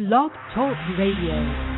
Blog Talk Radio.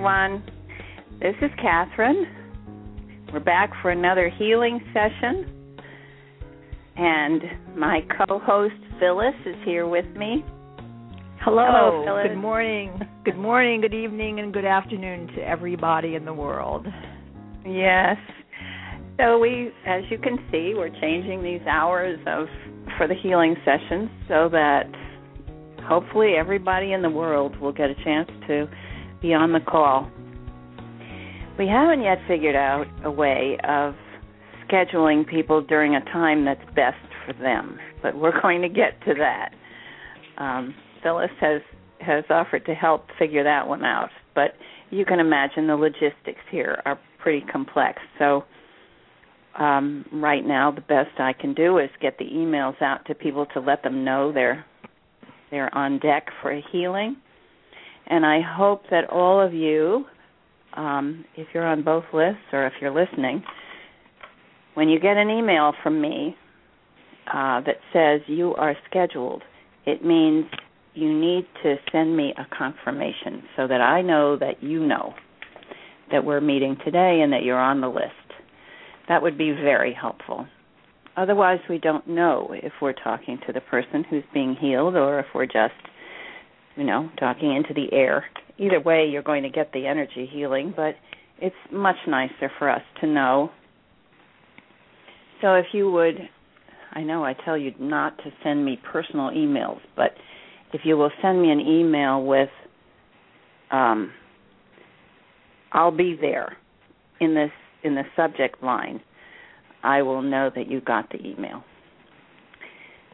Everyone. This is Kathryn. We're back for another healing session. And my co host Phyllis is here with me. Hello, Hello Phyllis. Good morning. Good morning, good evening, and good afternoon to everybody in the world. Yes. So we as you can see, we're changing these hours of for the healing sessions so that hopefully everybody in the world will get a chance to be on the call. We haven't yet figured out a way of scheduling people during a time that's best for them, but we're going to get to that. Um, Phyllis has has offered to help figure that one out, but you can imagine the logistics here are pretty complex. So um, right now, the best I can do is get the emails out to people to let them know they're they're on deck for a healing and I hope that all of you, um, if you're on both lists or if you're listening, when you get an email from me uh, that says you are scheduled, it means you need to send me a confirmation so that I know that you know that we're meeting today and that you're on the list. That would be very helpful. Otherwise, we don't know if we're talking to the person who's being healed or if we're just you know, talking into the air. Either way, you're going to get the energy healing, but it's much nicer for us to know. So if you would, I know I tell you not to send me personal emails, but if you will send me an email with, um, I'll be there in this in the subject line, I will know that you got the email.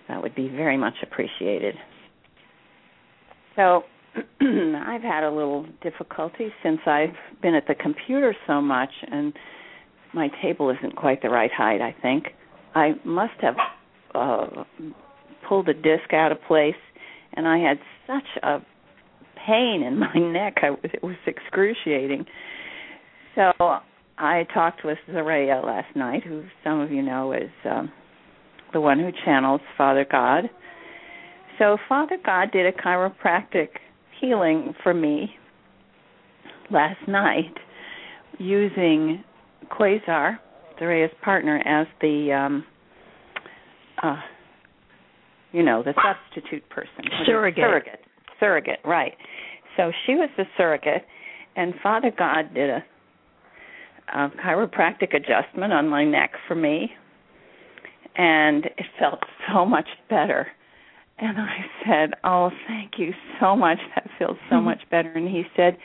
That would be very much appreciated. So I've had a little difficulty since I've been at the computer so much, and my table isn't quite the right height. I think I must have uh, pulled a disc out of place, and I had such a pain in my neck. I it was excruciating. So I talked with Zaria last night, who some of you know is um, the one who channels Father God so Father God did a chiropractic healing for me last night using Quasar, Zaria's partner, as the um uh you know, the substitute person. Surrogate. Surrogate. Surrogate, right. So she was the surrogate and Father God did a, a chiropractic adjustment on my neck for me and it felt so much better and I said, "Oh, thank you so much. That feels so much better." And he said,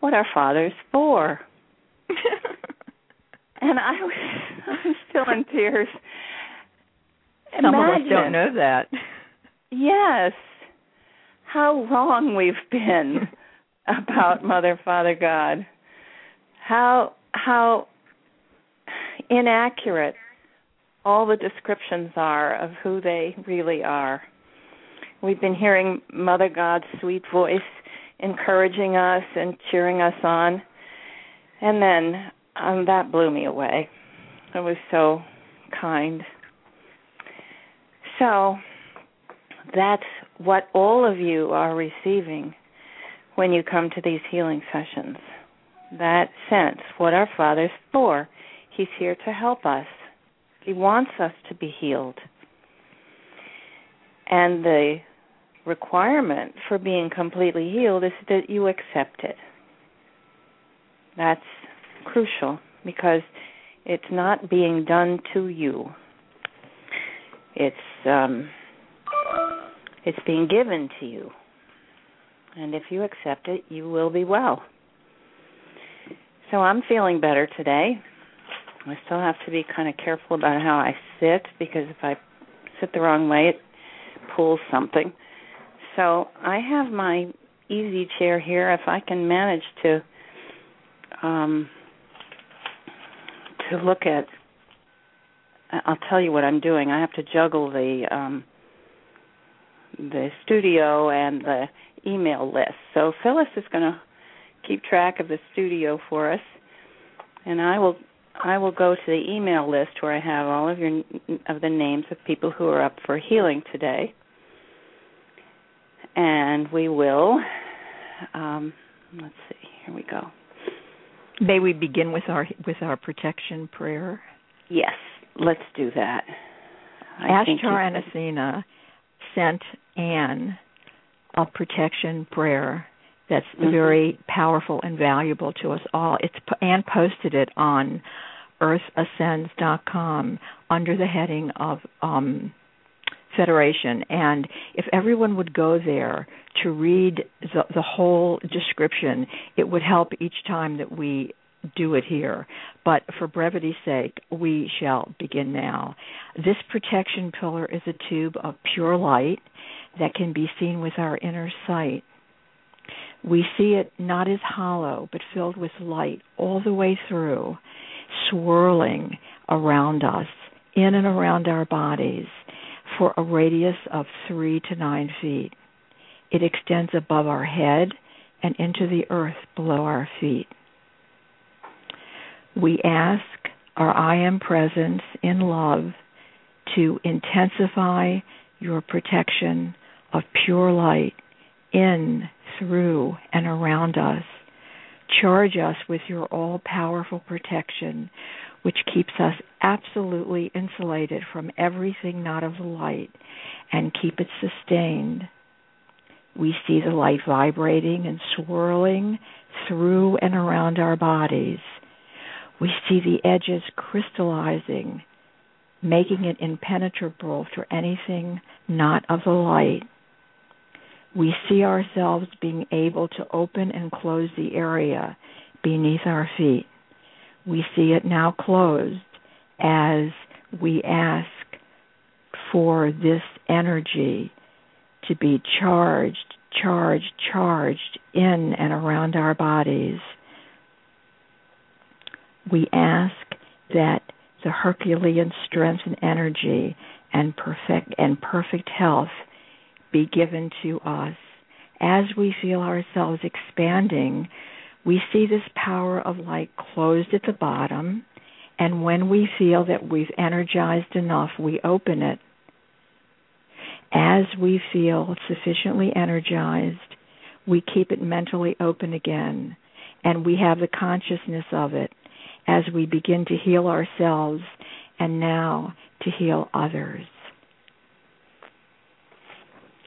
"What are fathers for?" and I was, I was still in tears. Some Imagine, of us don't know that. Yes, how wrong we've been about Mother, Father, God. How how inaccurate all the descriptions are of who they really are. We've been hearing Mother God's sweet voice encouraging us and cheering us on. And then um, that blew me away. It was so kind. So that's what all of you are receiving when you come to these healing sessions. That sense, what our Father's for. He's here to help us. He wants us to be healed. And the requirement for being completely healed is that you accept it. That's crucial because it's not being done to you. It's um it's being given to you. And if you accept it, you will be well. So I'm feeling better today. I still have to be kind of careful about how I sit because if I sit the wrong way, it pulls something. So I have my easy chair here. If I can manage to um, to look at, I'll tell you what I'm doing. I have to juggle the um, the studio and the email list. So Phyllis is going to keep track of the studio for us, and I will I will go to the email list where I have all of your of the names of people who are up for healing today, and we will. Um, let's see. Here we go. May we begin with our with our protection prayer? Yes, let's do that. I Ashtar and Athena sent Anne a protection prayer that's mm-hmm. very powerful and valuable to us all. It's Anne posted it on earthascends.com under the heading of um, Federation. And if everyone would go there to read the, the whole description, it would help each time that we do it here. But for brevity's sake, we shall begin now. This protection pillar is a tube of pure light that can be seen with our inner sight. We see it not as hollow, but filled with light all the way through, swirling around us, in and around our bodies, for a radius of three to nine feet. It extends above our head and into the earth below our feet. We ask our I am presence in love to intensify your protection of pure light in, through, and around us. Charge us with your all powerful protection, which keeps us absolutely insulated from everything not of the light, and keep it sustained. We see the light vibrating and swirling through and around our bodies. We see the edges crystallizing, making it impenetrable to anything not of the light we see ourselves being able to open and close the area beneath our feet. We see it now closed as we ask for this energy to be charged, charged, charged in and around our bodies. We ask that the Herculean strength and energy and perfect and perfect health be given to us. As we feel ourselves expanding, we see this power of light closed at the bottom, and when we feel that we've energized enough, we open it. As we feel sufficiently energized, we keep it mentally open again, and we have the consciousness of it as we begin to heal ourselves and now to heal others.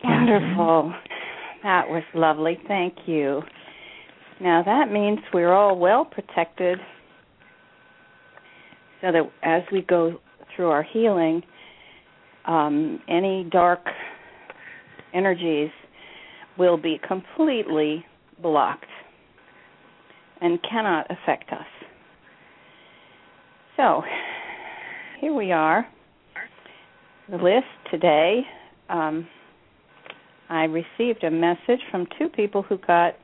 Wonderful. That was lovely. Thank you. Now that means we're all well protected so that as we go through our healing, um, any dark energies will be completely blocked and cannot affect us. So, here we are. The list today um, I received a message from two people who got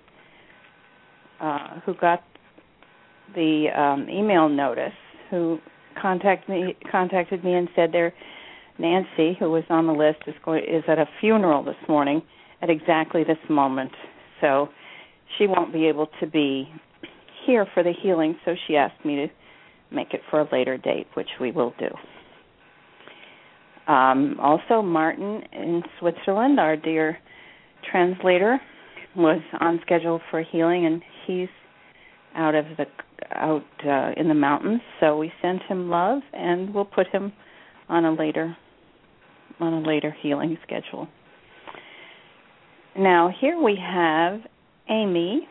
uh, who got the um, email notice, who contacted me contacted me and said their Nancy, who was on the list, is going is at a funeral this morning at exactly this moment. So she won't be able to be here for the healing. So she asked me to make it for a later date, which we will do. Um, also, Martin in Switzerland, our dear translator, was on schedule for healing, and he's out of the out uh, in the mountains. So we send him love, and we'll put him on a later on a later healing schedule. Now here we have Amy.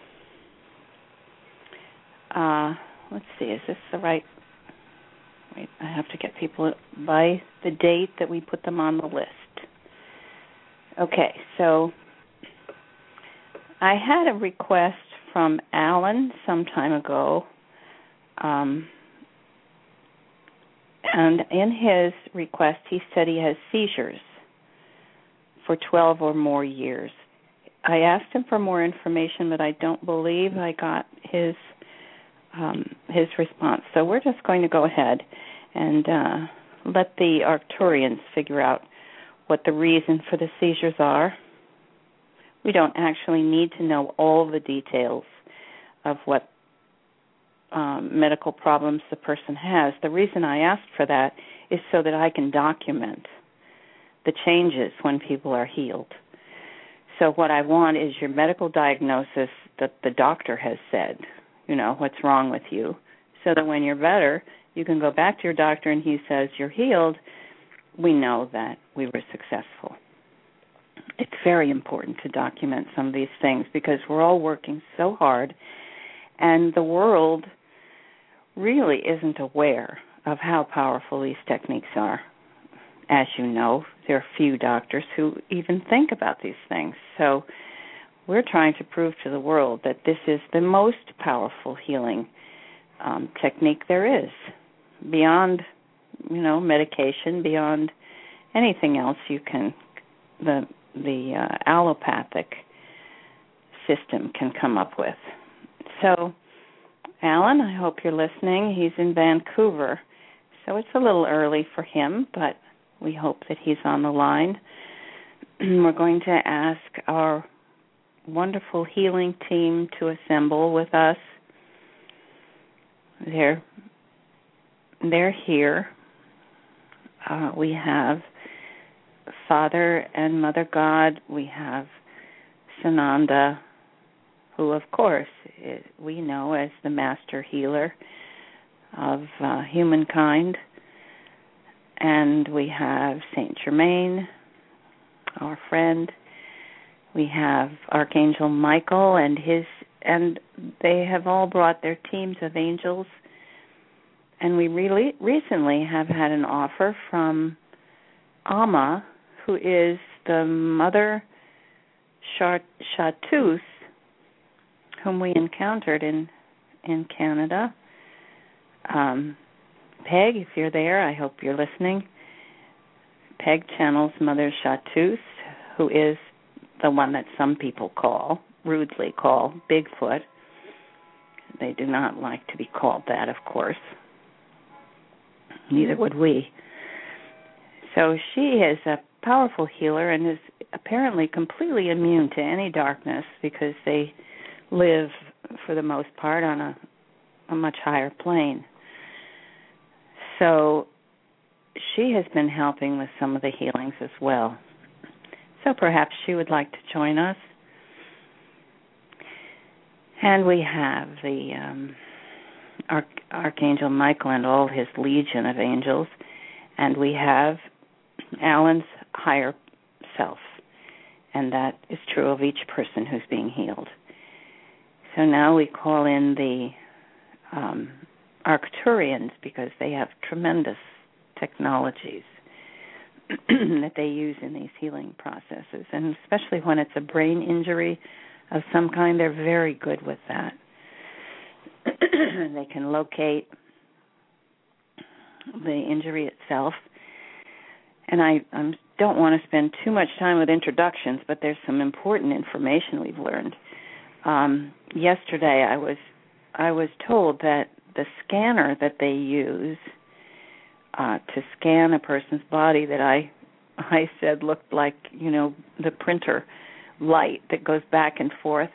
Uh, let's see, is this the right Wait, I have to get people by the date that we put them on the list. Okay, so I had a request from Alan some time ago. Um, and in his request, he said he has seizures for 12 or more years. I asked him for more information, but I don't believe I got his um, his response. So we're just going to go ahead and uh, let the Arcturians figure out what the reason for the seizures are. We don't actually need to know all the details of what um, medical problems the person has. The reason I asked for that is so that I can document the changes when people are healed. So what I want is your medical diagnosis that the doctor has said, you know, what's wrong with you, so that when you're better, you can go back to your doctor and he says you're healed. We know that we were successful. It's very important to document some of these things because we're all working so hard and the world really isn't aware of how powerful these techniques are as you know, there are few doctors who even think about these things. So we're trying to prove to the world that this is the most powerful healing um, technique there is, beyond, you know, medication, beyond anything else you can the the uh, allopathic system can come up with. So, Alan, I hope you're listening. He's in Vancouver, so it's a little early for him, but we hope that he's on the line. We're going to ask our wonderful healing team to assemble with us. They're they're here. Uh, we have Father and Mother God. We have Sananda, who, of course, we know as the master healer of uh, humankind and we have Saint Germain, our friend. We have Archangel Michael and his and they have all brought their teams of angels. And we really recently have had an offer from Amma, who is the mother Chartreuse, whom we encountered in in Canada. Um, Peg, if you're there, I hope you're listening. Peg channels Mother Chartreuse, who is the one that some people call, rudely call, Bigfoot. They do not like to be called that, of course. Neither would we. So she is a powerful healer and is apparently completely immune to any darkness because they live, for the most part, on a, a much higher plane. So she has been helping with some of the healings as well. So perhaps she would like to join us. And we have the um, Arch- Archangel Michael and all his legion of angels, and we have Alan's higher self, and that is true of each person who's being healed. So now we call in the um, Arcturians because they have tremendous technologies that they use in these healing processes, and especially when it's a brain injury of some kind, they're very good with that. they can locate the injury itself. And I I don't want to spend too much time with introductions, but there's some important information we've learned. Um, yesterday, I was I was told that the scanner that they use uh, to scan a person's body that I I said looked like you know the printer light that goes back and forth.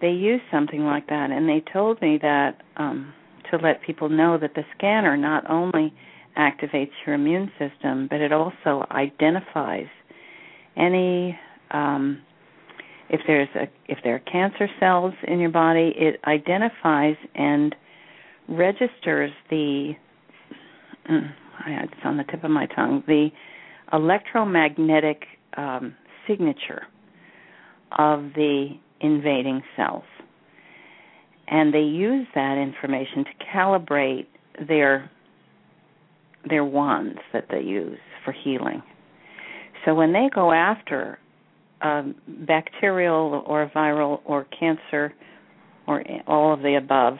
They use something like that, and they told me that um, to let people know that the scanner not only activates your immune system, but it also identifies any um, if there's a if there are cancer cells in your body, it identifies and registers the it's on the tip of my tongue the electromagnetic um, signature of the invading cells. And they use that information to calibrate their their wands that they use for healing. So when they go after um, bacterial or viral or cancer or all of the above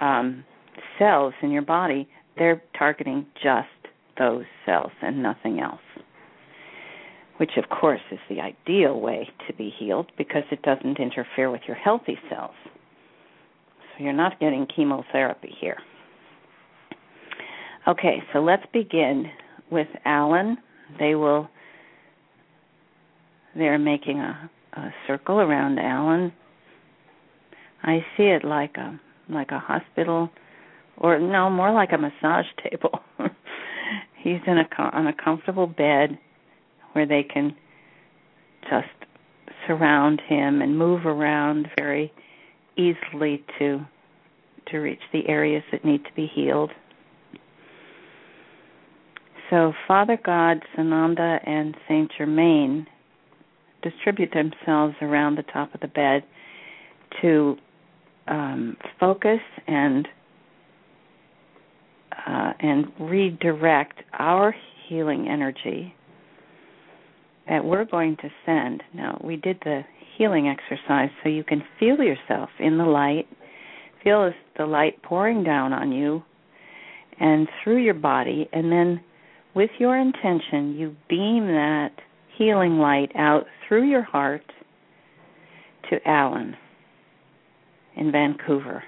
um, cells in your body, they're targeting just those cells and nothing else. Which, of course, is the ideal way to be healed because it doesn't interfere with your healthy cells. So you're not getting chemotherapy here. Okay, so let's begin with Alan. They will they're making a, a circle around Alan. I see it like a like a hospital or no, more like a massage table. He's in a on a comfortable bed where they can just surround him and move around very easily to to reach the areas that need to be healed. So Father God, Sananda, and Saint Germain distribute themselves around the top of the bed to um, focus and uh, and redirect our healing energy that we're going to send. Now, we did the healing exercise so you can feel yourself in the light, feel the light pouring down on you and through your body, and then with your intention, you beam that healing light out through your heart to Alan in Vancouver.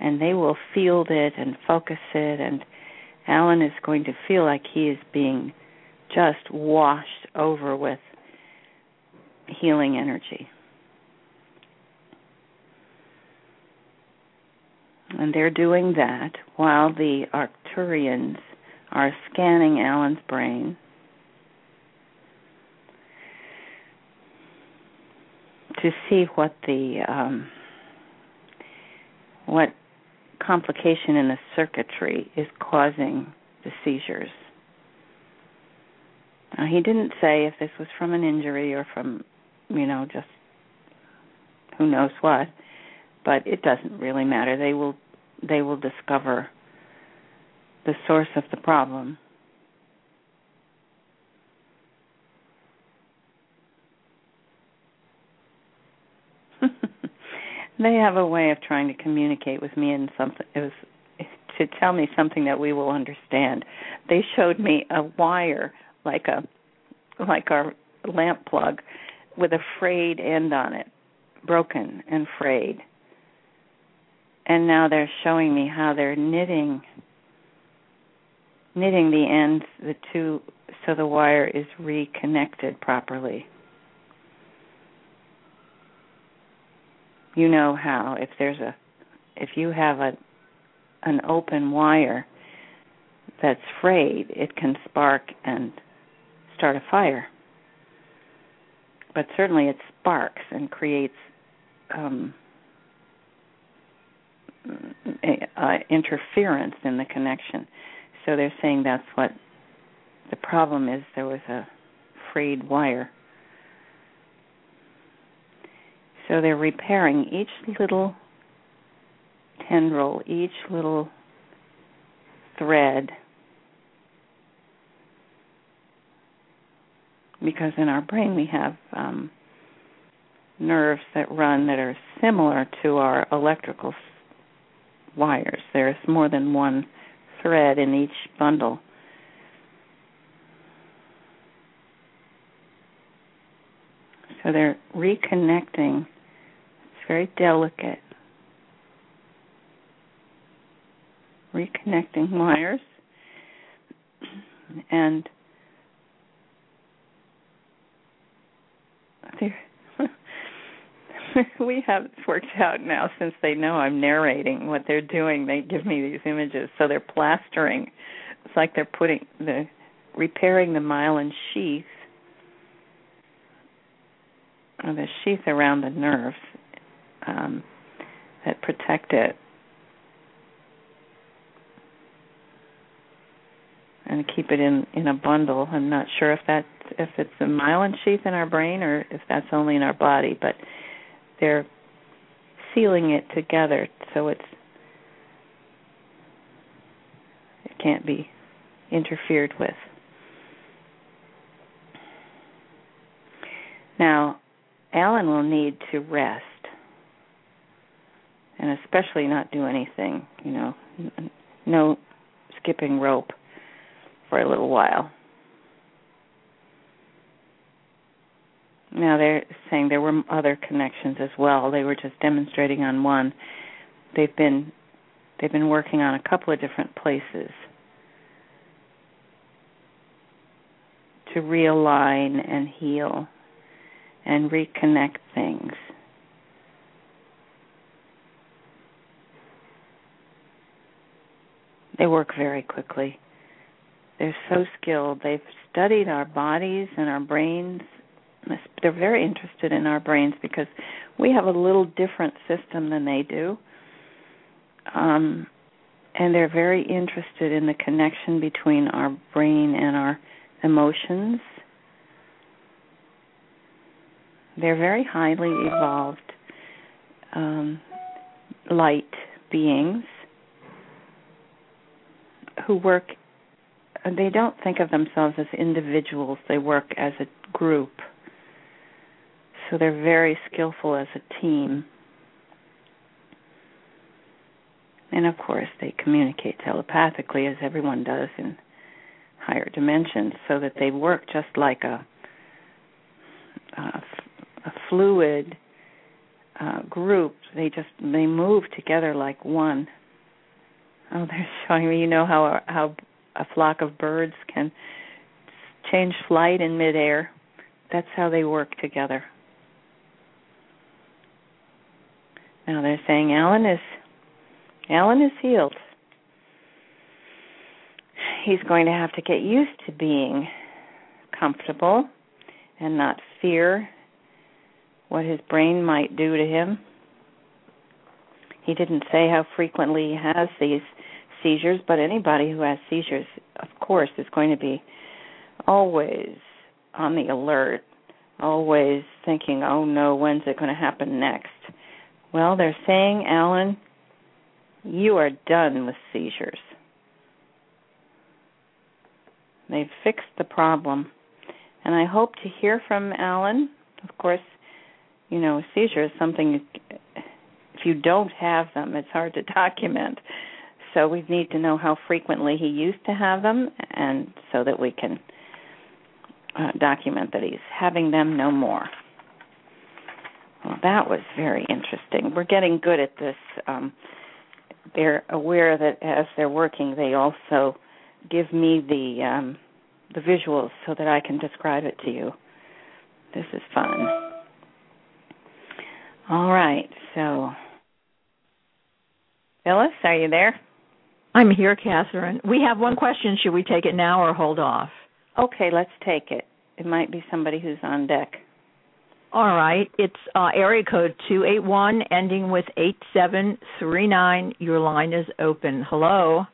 And they will field it and focus it, and Alan is going to feel like he is being just washed over with healing energy. And they're doing that while the Arcturians are scanning Alan's brain to see what the um, what complication in the circuitry is causing the seizures. Now, he didn't say if this was from an injury or from, you know, just who knows what, but it doesn't really matter. They will they will discover the source of the problem they have a way of trying to communicate with me and something it was to tell me something that we will understand. They showed me a wire like a like our lamp plug with a frayed end on it, broken and frayed. And now they're showing me how they're knitting knitting the ends the two so the wire is reconnected properly. You know how if there's a if you have a an open wire that's frayed, it can spark and start a fire. But certainly it sparks and creates um, uh, interference in the connection. So they're saying that's what the problem is. There was a frayed wire. So they're repairing each little tendril, each little thread. Because in our brain we have um, nerves that run that are similar to our electrical wires. There's more than one thread in each bundle. So they're reconnecting very delicate. Reconnecting wires and we have worked out now since they know I'm narrating what they're doing. They give me these images, so they're plastering. It's like they're putting the repairing the myelin sheath, or the sheath around the nerves, um, that protect it. And keep it in in a bundle. I'm not sure if that if it's a myelin sheath in our brain or if that's only in our body, but they're sealing it together so it's it can't be interfered with. Now, Alan will need to rest, and especially not do anything. You know, no skipping rope for a little while. Now they're saying there were other connections as well. They were just demonstrating on one. They've been they've been working on a couple of different places to realign and heal and reconnect things. They work very quickly. They're so skilled. They've studied our bodies and our brains. They're very interested in our brains because we have a little different system than they do. Um, and they're very interested in the connection between our brain and our emotions. They're very highly evolved um, light beings who work they don't think of themselves as individuals. They work as a group. So they're very skillful as a team. And of course they communicate telepathically as everyone does in higher dimensions so that they work just like a a, a fluid uh, group. They just they move together like one Oh, they're showing me. You know how how a flock of birds can change flight in midair. That's how they work together. Now they're saying Alan is Alan is healed. He's going to have to get used to being comfortable and not fear what his brain might do to him. He didn't say how frequently he has these seizures, but anybody who has seizures, of course, is going to be always on the alert, always thinking, oh no, when's it going to happen next? Well, they're saying, Alan, you are done with seizures. They've fixed the problem. And I hope to hear from Alan. Of course, you know, seizure is something, if you don't have them, it's hard to document. So we need to know how frequently he used to have them, and so that we can uh, document that he's having them no more. Well, that was very interesting. We're getting good at this. Um, they're aware that as they're working, they also give me the um, the visuals so that I can describe it to you. This is fun. All right, so Phyllis, are you there? I'm here, Kathryn. We have one question. Should we take it now or hold off? Okay, let's take it. It might be somebody who's on deck. All right. It's uh, area code 281 ending with 8739. Your line is open. Hello.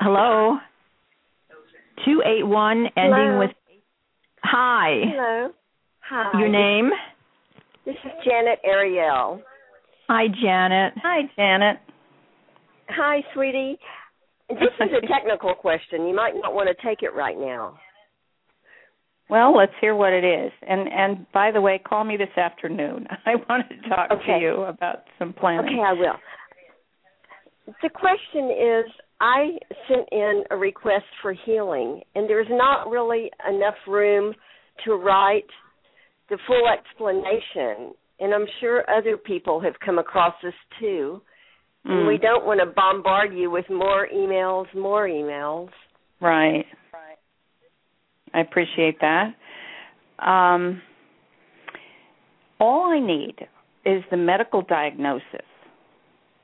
Hello. 281 ending Hello. with Hi. Hello. Hi. Your name? This is Janet Ariel. Hi, Janet. Hi, Janet. Hi, sweetie. This is a technical question. You might not want to take it right now. Well, let's hear what it is. And and by the way, call me this afternoon. I wanted to talk Okay. to you about some planning. Okay, I will. The question is I sent in a request for healing, and there's not really enough room to write the full explanation. And I'm sure other people have come across this too. And Mm, we don't want to bombard you with more emails, more emails. right. I appreciate that. Um, all I need is the medical diagnosis.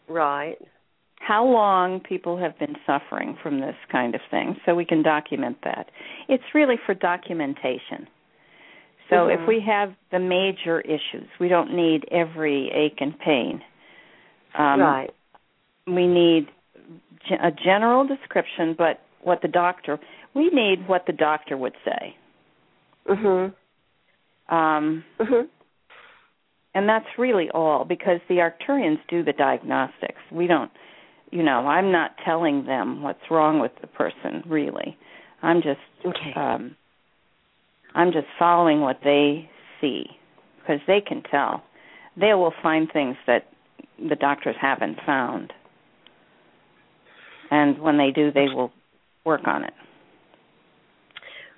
Right. How long people have been suffering from this kind of thing, so we can document that. It's really for documentation. So Mhm. if we have the major issues, we don't need every ache and pain. Um, right. we need a general description, but what the doctor we need what the doctor would say, Mhm. um, Mhm. and that's really all because the Arcturians do the diagnostics. We don't, you know, I'm not telling them what's wrong with the person really. I'm just Okay. um, I'm just following what they see because they can tell. They will find things that the doctors haven't found. And when they do, they will work on it.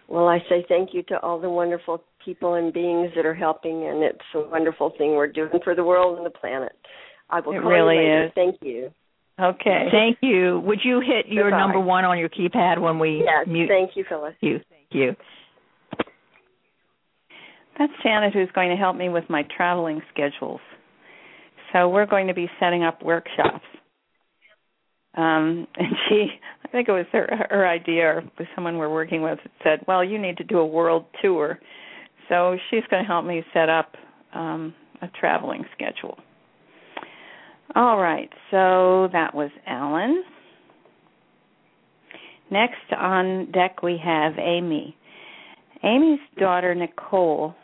Well, I say thank you to all the wonderful people and beings that are helping, and it's a wonderful thing we're doing for the world and the planet. I will it call really you later. is. Thank you. Okay. Thank you. Would you hit your Goodbye. number one on your keypad when we Yes, mute thank you, Phyllis. you? Thank you. That's Janet who's going to help me with my traveling schedules. So we're going to be setting up workshops. Um, and she, I think it was her, her idea, or someone we're working with, said, "Well, you need to do a world tour." So she's going to help me set up um, a traveling schedule. All right, so that was Alan. Next on deck we have Amy. Amy's daughter Nicole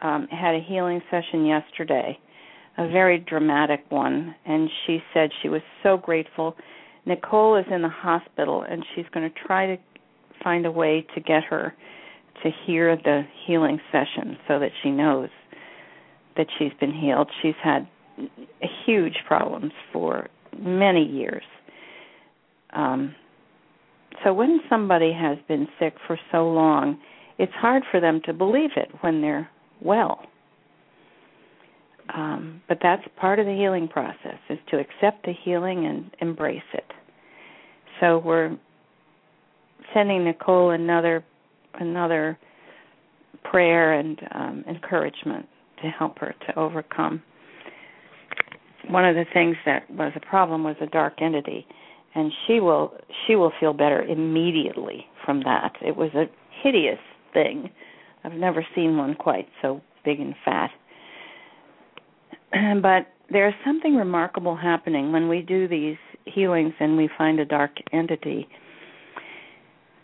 um, had a healing session yesterday, a very dramatic one, and she said she was so grateful. Nicole is in the hospital, and she's going to try to find a way to get her to hear the healing session so that she knows that she's been healed. She's had huge problems for many years. Um, so when somebody has been sick for so long, it's hard for them to believe it when they're well. Um, but that's part of the healing process is to accept the healing and embrace it. So we're sending Nicole another another prayer and um, encouragement to help her to overcome. One of the things that was a problem was a dark entity, and she will she will feel better immediately from that. It was a hideous thing. I've never seen one quite so big and fat. But there's something remarkable happening when we do these healings and we find a dark entity.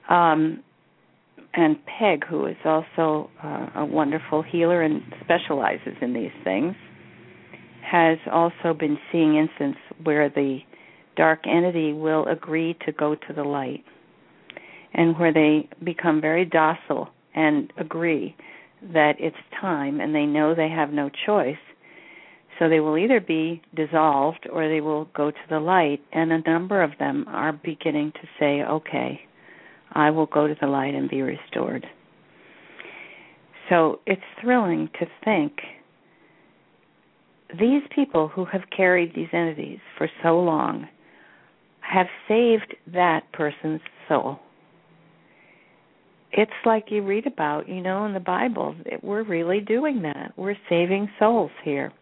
Um, and Peg, who is also uh, a wonderful healer and specializes in these things, has also been seeing instances where the dark entity will agree to go to the light and where they become very docile and agree that it's time and they know they have no choice. So they will either be dissolved or they will go to the light. And a number of them are beginning to say, okay, I will go to the light and be restored. So it's thrilling to think these people who have carried these entities for so long have saved that person's soul. It's like you read about, you know, in the Bible. We're really doing that. We're saving souls here.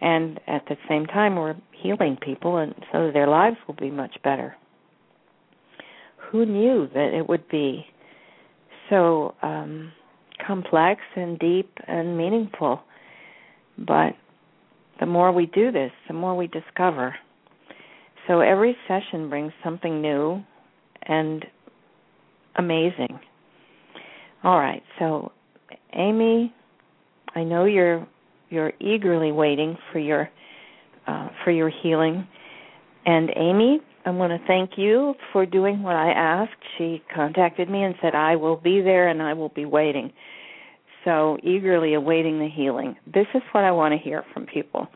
And at the same time, we're healing people, and so their lives will be much better. Who knew that it would be so um, complex and deep and meaningful? But the more we do this, the more we discover. So every session brings something new and amazing. All right, so Amy, I know you're you're eagerly waiting for your uh, for your healing, and Amy, I want to thank you for doing what I asked. She contacted me and said I will be there and I will be waiting. So eagerly awaiting the healing. This is what I want to hear from people.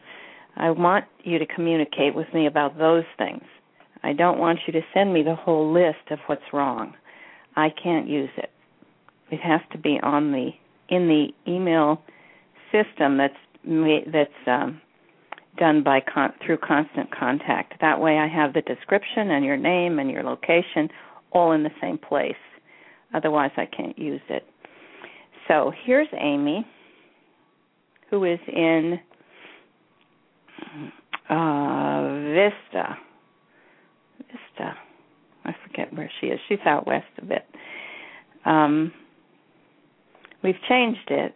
I want you to communicate with me about those things. I don't want you to send me the whole list of what's wrong. I can't use it. It has to be on the in the email system that's that's um, done by con- through constant contact. That way, I have the description and your name and your location all in the same place. Otherwise, I can't use it. So here's Amy, who is in uh, Vista. Vista. I forget where she is. She's out west a bit. Um, we've changed it.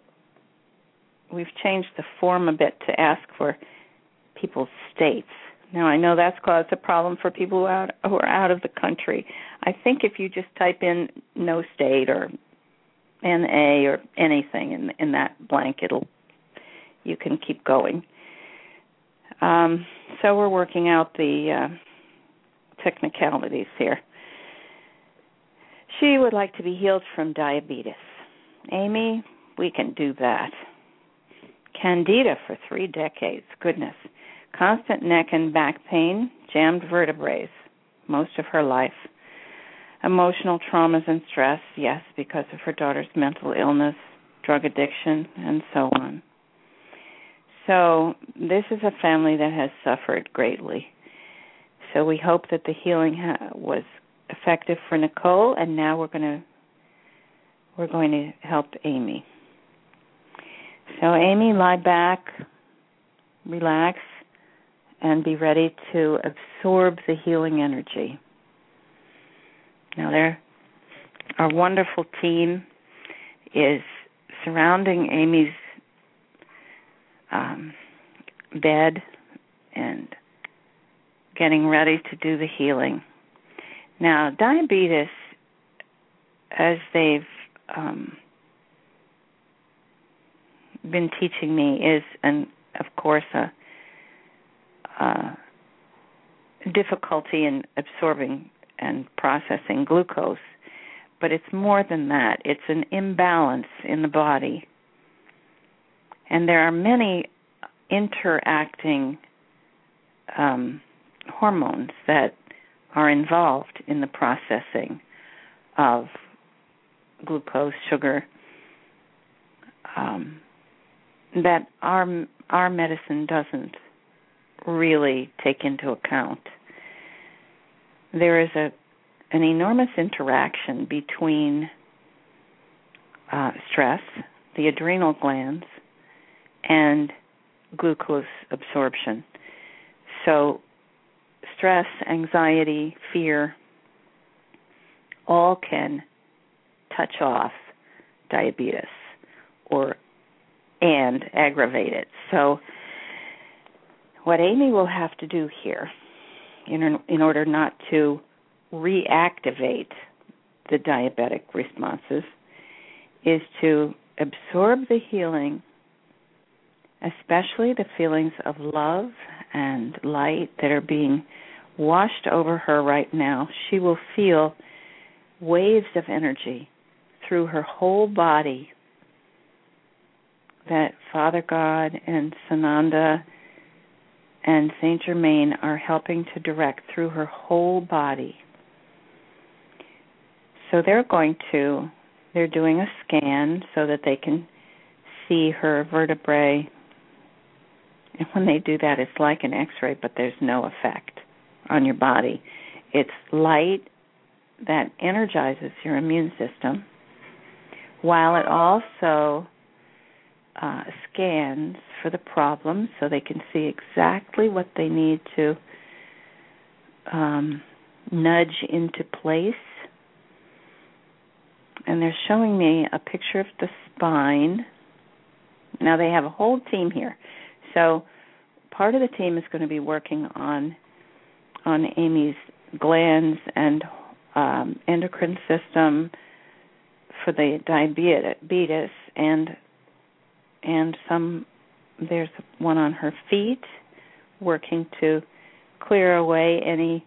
We've changed the form a bit to ask for people's states. Now I know that's caused a problem for people who are out, who are out of the country. I think if you just type in no state or NA or anything in in that blank, it'll you can keep going. Um, so we're working out the uh, technicalities here. She would like to be healed from diabetes. Amy, we can do that. Candida for three decades. Goodness. Constant neck and back pain, jammed vertebrae most of her life. Emotional traumas and stress, yes, because of her daughter's mental illness, drug addiction, and so on. So, this is a family that has suffered greatly. So, we hope that the healing ha- was effective for Nicole, and now we're going to we're going to help Amy. So, Amy, lie back, relax, and be ready to absorb the healing energy. Now, there, our wonderful team is surrounding Amy's um, bed and getting ready to do the healing. Now, diabetes, as they've um, been teaching me, is, and of course, a, a difficulty in absorbing and processing glucose. But it's more than that. It's an imbalance in the body. And there are many interacting um, hormones that are involved in the processing of glucose, sugar, um, that our our medicine doesn't really take into account. There is a an enormous interaction between uh, stress, the adrenal glands, and glucose absorption. So, stress, anxiety, fear, all can touch off diabetes or and aggravate it. So, what Amy will have to do here, in, in order not to reactivate the diabetic responses, is to absorb the healing, especially the feelings of love and light that are being washed over her right now. She will feel waves of energy through her whole body that Father God and Sananda and Saint Germain are helping to direct through her whole body. So they're going to they're doing a scan so that they can see her vertebrae. And when they do that it's like an x-ray but there's no effect on your body. It's light that energizes your immune system while it also uh, scans for the problem so they can see exactly what they need to um, nudge into place. And they're showing me a picture of the spine. Now they have a whole team here. So part of the team is going to be working on on Amy's glands and um, endocrine system for the diabetes and and some there's one on her feet working to clear away any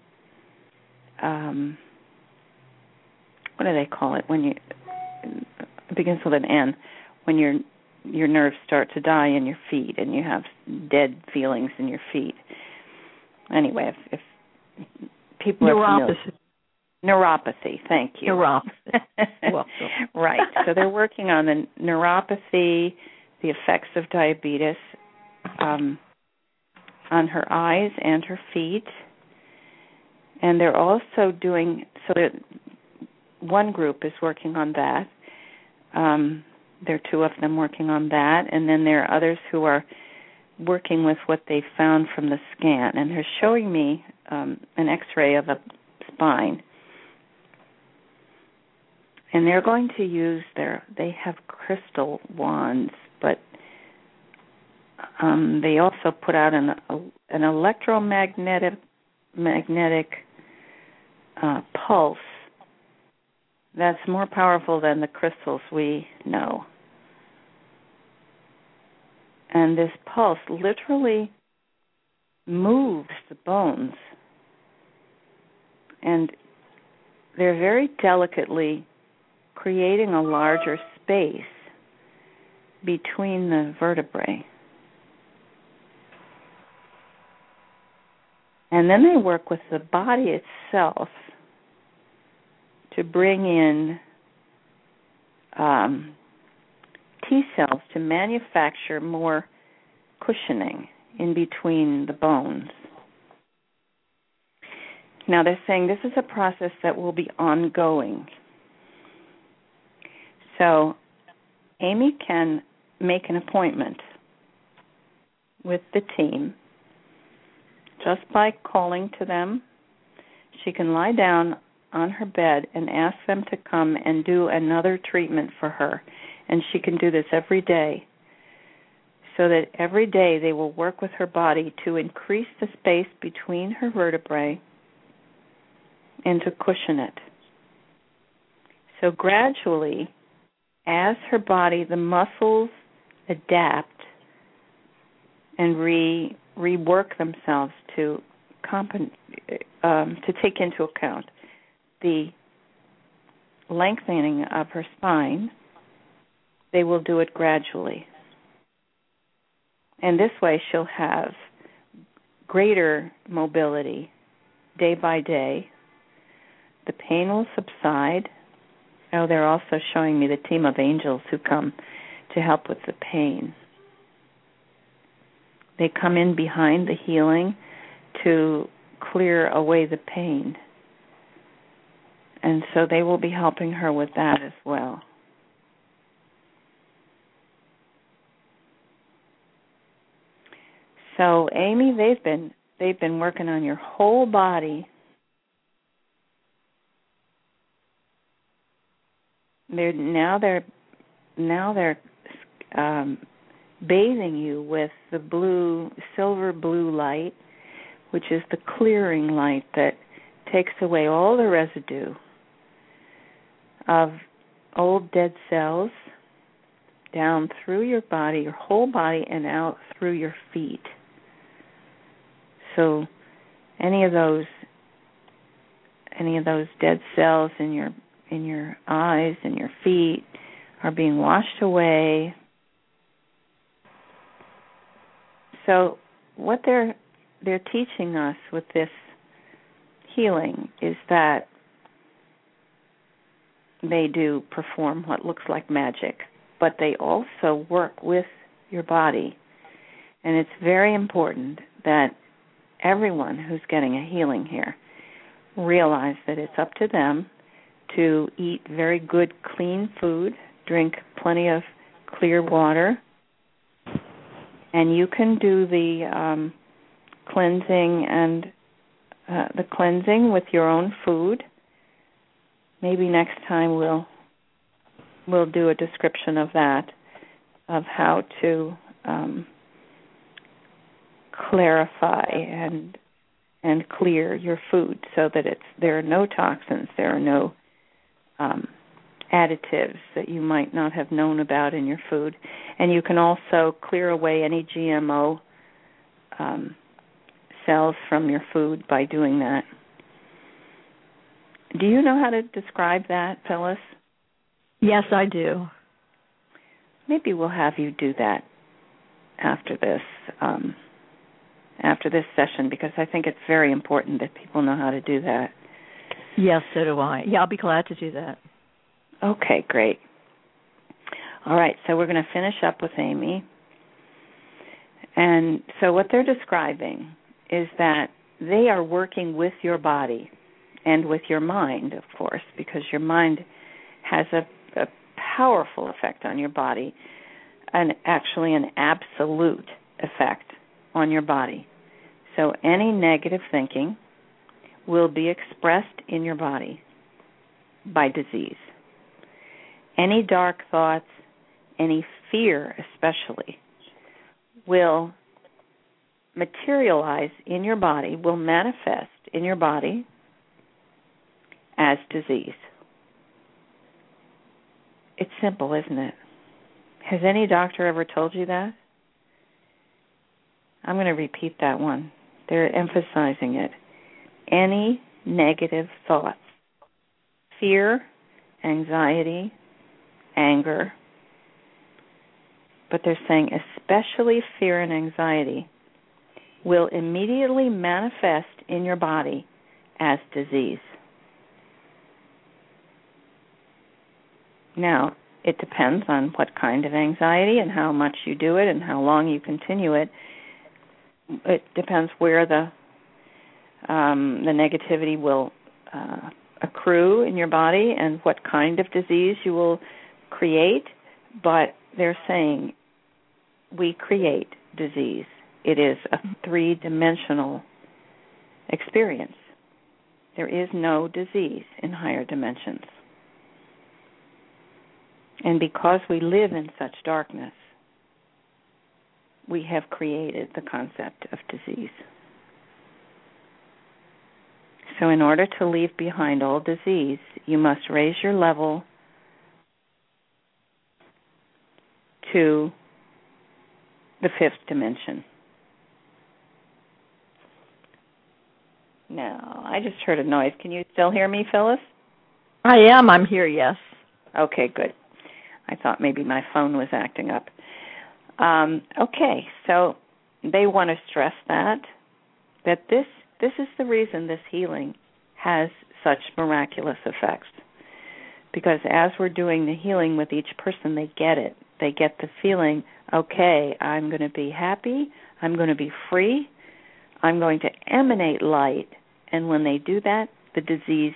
um what do they call it when you it begins with an N when your your nerves start to die in your feet and you have dead feelings in your feet. Anyway, if, if people neuropathy. neuropathy. Thank you. Neuropathy. right. So they're working on the neuropathy, the effects of diabetes um, on her eyes and her feet. And they're also doing so that one group is working on that. Um, there are two of them working on that, and then there are others who are working with what they found from the scan, and they're showing me um, an X-ray of a spine. And they're going to use their. They have crystal wands, but um, they also put out an an electromagnetic magnetic uh, pulse that's more powerful than the crystals we know. And this pulse literally moves the bones. And they're very delicately creating a larger space between the vertebrae. And then they work with the body itself to bring in um, T cells to manufacture more cushioning in between the bones. Now they're saying this is a process that will be ongoing. So Amy can make an appointment with the team just by calling to them. She can lie down on her bed and ask them to come and do another treatment for her. And she can do this every day. So that every day they will work with her body to increase the space between her vertebrae and to cushion it. So gradually, as her body, the muscles adapt and re rework themselves to um, to take into account the lengthening of her spine, they will do it gradually. And this way, she'll have greater mobility day by day. The pain will subside. Oh, they're also showing me the team of angels who come to help with the pain. They come in behind the healing to clear away the pain. And so they will be helping her with that as well. So Amy, they've been they've been working on your whole body. They're now they're now they're um, bathing you with the blue, silver blue light, which is the clearing light that takes away all the residue of old dead cells down through your body, your whole body, and out through your feet. So, any of those, any of those dead cells in your in your eyes and your feet are being washed away so what they're they're teaching us with this healing is that they do perform what looks like magic, but they also work with your body. And it's very important that everyone who's getting a healing here realize that it's up to them to eat very good, clean food, drink plenty of clear water, and you can do the um, cleansing and uh, the cleansing with your own food. Maybe next time we'll we'll do a description of that, of how to um, clarify and and clear your food so that it's there are no toxins, there are no um, additives that you might not have known about in your food. And you can also clear away any GMO um, cells from your food by doing that. Do you know how to describe that, Phyllis? Yes, I do. Maybe we'll have you do that after this um, after this session because I think it's very important that people know how to do that. Yes, so do I. Yeah, I'll be glad to do that. Okay, great. All right, so we're going to finish up with Amy. And so, what they're describing is that they are working with your body and with your mind, of course, because your mind has a, a powerful effect on your body, and actually an absolute effect on your body. So, any negative thinking will be expressed in your body by disease any dark thoughts, any fear especially, will materialize in your body, will manifest in your body as disease. It's simple, isn't it? Has any doctor ever told you that? I'm going to repeat that one. They're emphasizing it. Any negative thoughts fear, anxiety, anger. But they're saying, especially fear and anxiety, will immediately manifest in your body as disease. Now, it depends on what kind of anxiety and how much you do it and how long you continue it. It depends where the um, the negativity will uh, accrue in your body and what kind of disease you will create. But they're saying we create disease. It is a three dimensional experience. There is no disease in higher dimensions. And because we live in such darkness, we have created the concept of disease. So, in order to leave behind all disease, you must raise your level to the fifth dimension. Now, I just heard a noise. Can you still hear me, Phyllis? I am. I'm here, yes. Okay, good. I thought maybe my phone was acting up. Um, okay, so they want to stress that that this this is the reason this healing has such miraculous effects. Because as we're doing the healing with each person, they get it. They get the feeling, okay, I'm going to be happy, I'm going to be free, I'm going to emanate light. And when they do that, the disease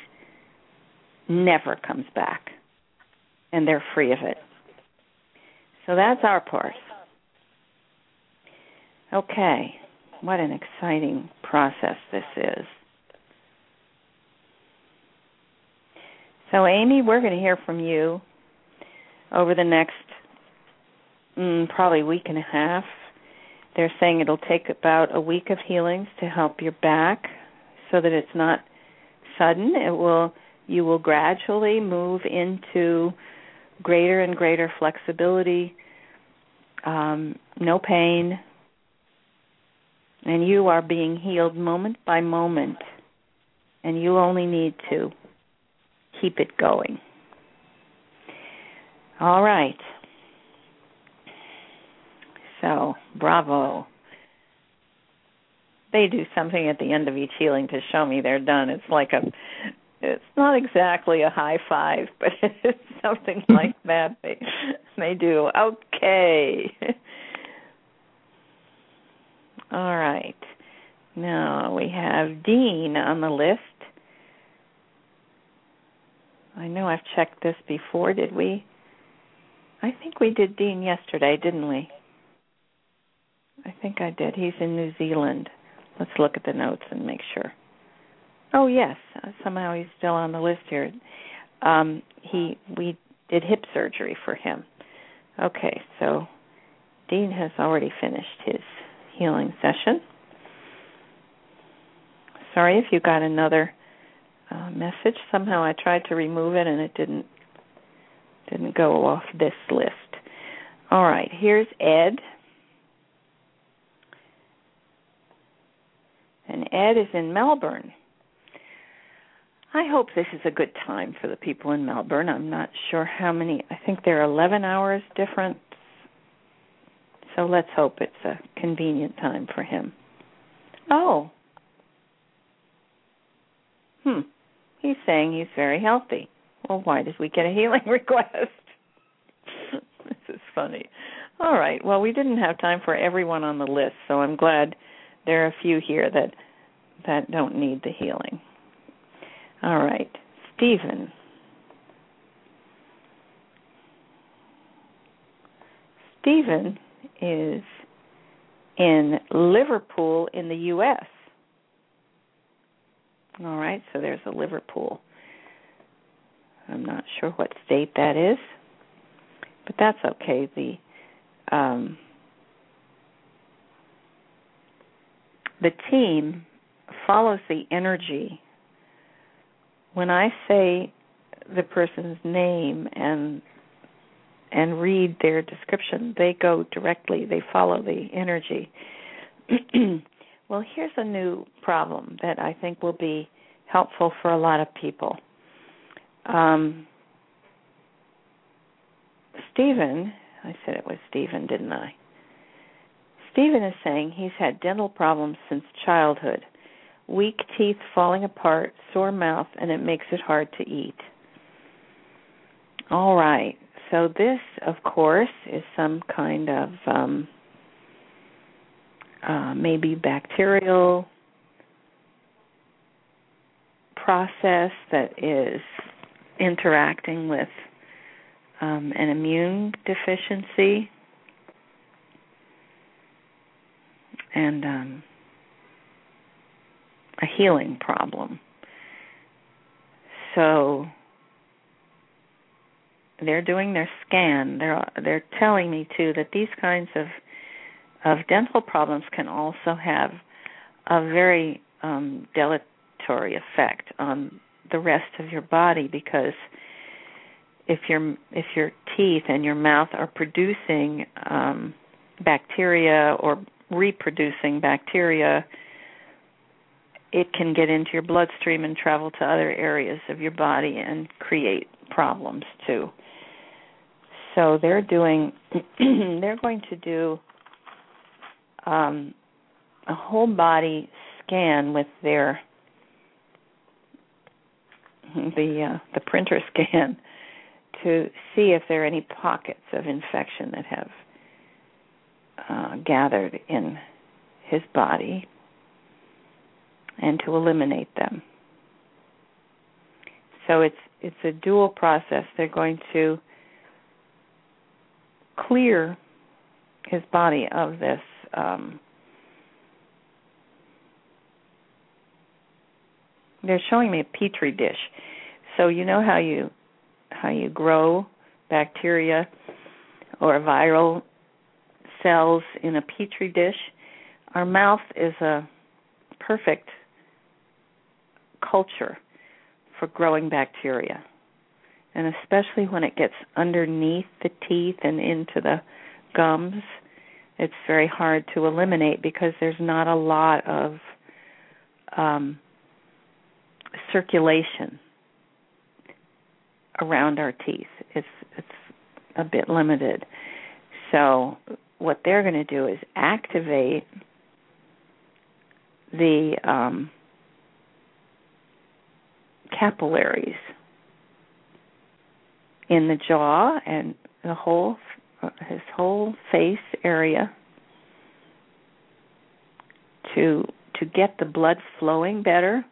never comes back. And they're free of it. So that's our part. Okay, what an exciting process this is. So, Amy, we're going to hear from you over the next mm, probably week and a half. They're saying it'll take about a week of healings to help your back so that it's not sudden. It will you will gradually move into greater and greater flexibility, um, no pain, and you are being healed moment by moment, and you only need to keep it going. All right. So, bravo. They do something at the end of each healing to show me they're done. It's like a it's not exactly a high five, but it's something like that. They they do. Okay. All right. Now we have Dean on the list. I know I've checked this before, did we? I think we did Dean yesterday, didn't we? I think I did. He's in New Zealand. Let's look at the notes and make sure. Oh yes, somehow he's still on the list here. Um, he we did hip surgery for him. Okay, so Dean has already finished his healing session. Sorry if you got another uh, message. Somehow I tried to remove it and it didn't didn't go off this list. All right, here's Ed. And Ed is in Melbourne. I hope this is a good time for the people in Melbourne. I'm not sure how many. I think they're 11 hours different so let's hope it's a convenient time for him. Oh. Hmm. He's saying he's very healthy. Well, why did we get a healing request? this is funny. All right. Well, we didn't have time for everyone on the list, so I'm glad there are a few here that that don't need the healing. All right. Stephen. Stephen is in Liverpool in the U.S. All right, so there's a Liverpool. I'm not sure what state that is, but that's okay. The um, the team follows the energy. When I say the person's name and and read their description, they go directly, they follow the energy. well, here's a new problem that I think will be helpful for a lot of people. um, Stephen, I said it was Stephen, didn't I? Stephen is saying he's had dental problems since childhood weak teeth falling apart, sore mouth, and it makes it hard to eat. All right. So this, of course, is some kind of um, uh, maybe bacterial process that is interacting with um, an immune deficiency and um, a healing problem. So they're doing their scan. They're they're telling me too that these kinds of of dental problems can also have a very um, effect on the rest of your body because if your if your teeth and your mouth are producing um, bacteria or reproducing bacteria, it can get into your bloodstream and travel to other areas of your body and create problems too. So they're doing they're going to do um, a whole body scan with their the uh, the printer scan to see if there are any pockets of infection that have uh, gathered in his body and to eliminate them. So it's it's a dual process. They're going to clear his body of this um, they're showing me a petri dish. So you know how you how you grow bacteria or viral cells in a petri dish. Our mouth is a perfect culture for growing bacteria. And especially when it gets underneath the teeth and into the gums, it's very hard to eliminate because there's not a lot of um, circulation around our teeth. It's it's a bit limited. So what they're going to do is activate the um, capillaries in the jaw and the whole his whole face area to to get the blood flowing better.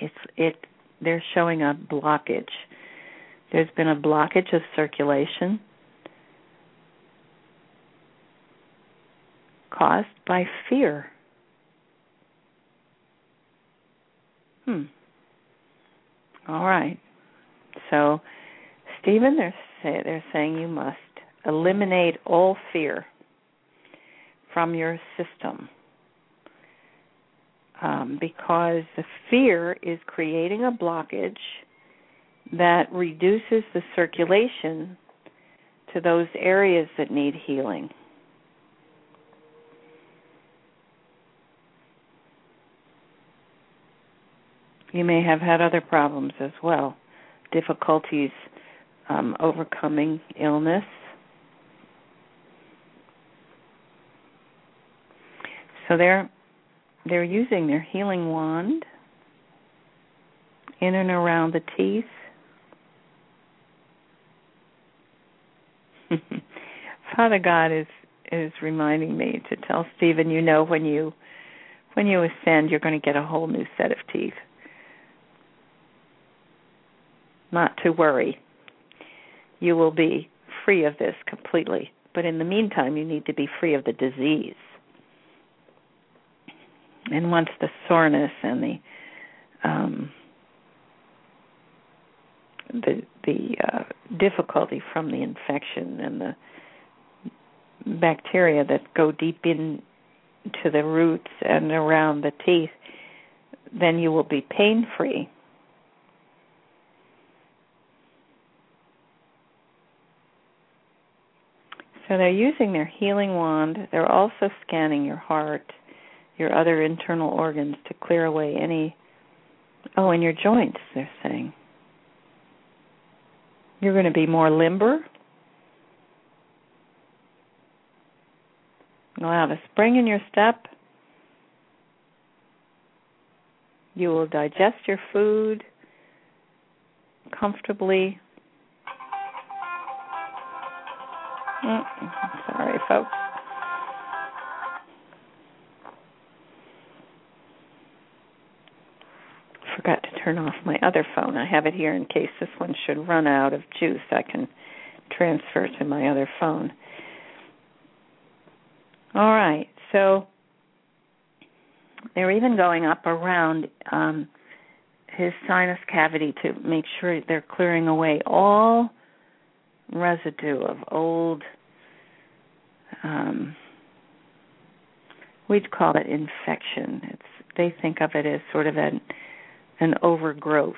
It's it they're showing a blockage. There's been a blockage of circulation caused by fear. Hmm. All right. So, Stephen, they're say, they're saying you must eliminate all fear from your system. Um, because the fear is creating a blockage that reduces the circulation to those areas that need healing. You may have had other problems as well, difficulties um, overcoming illness. So they're they're using their healing wand in and around the teeth. Father God is is reminding me to tell Stephen, you know, when you when you ascend, you're going to get a whole new set of teeth not to worry. You will be free of this completely. But in the meantime, you need to be free of the disease. And once the soreness and the um, the the uh, difficulty from the infection and the bacteria that go deep in to the roots and around the teeth, then you will be pain free So they're using their healing wand. They're also scanning your heart, your other internal organs to clear away any. Oh, and your joints, they're saying. You're going to be more limber. You'll have a spring in your step. You will digest your food comfortably. Sorry, folks. Forgot to turn off my other phone. I have it here in case this one should run out of juice. I can transfer to my other phone. All right, so they're even going up around um, his sinus cavity to make sure they're clearing away all residue of old um, we'd call it infection. It's they think of it as sort of an an overgrowth.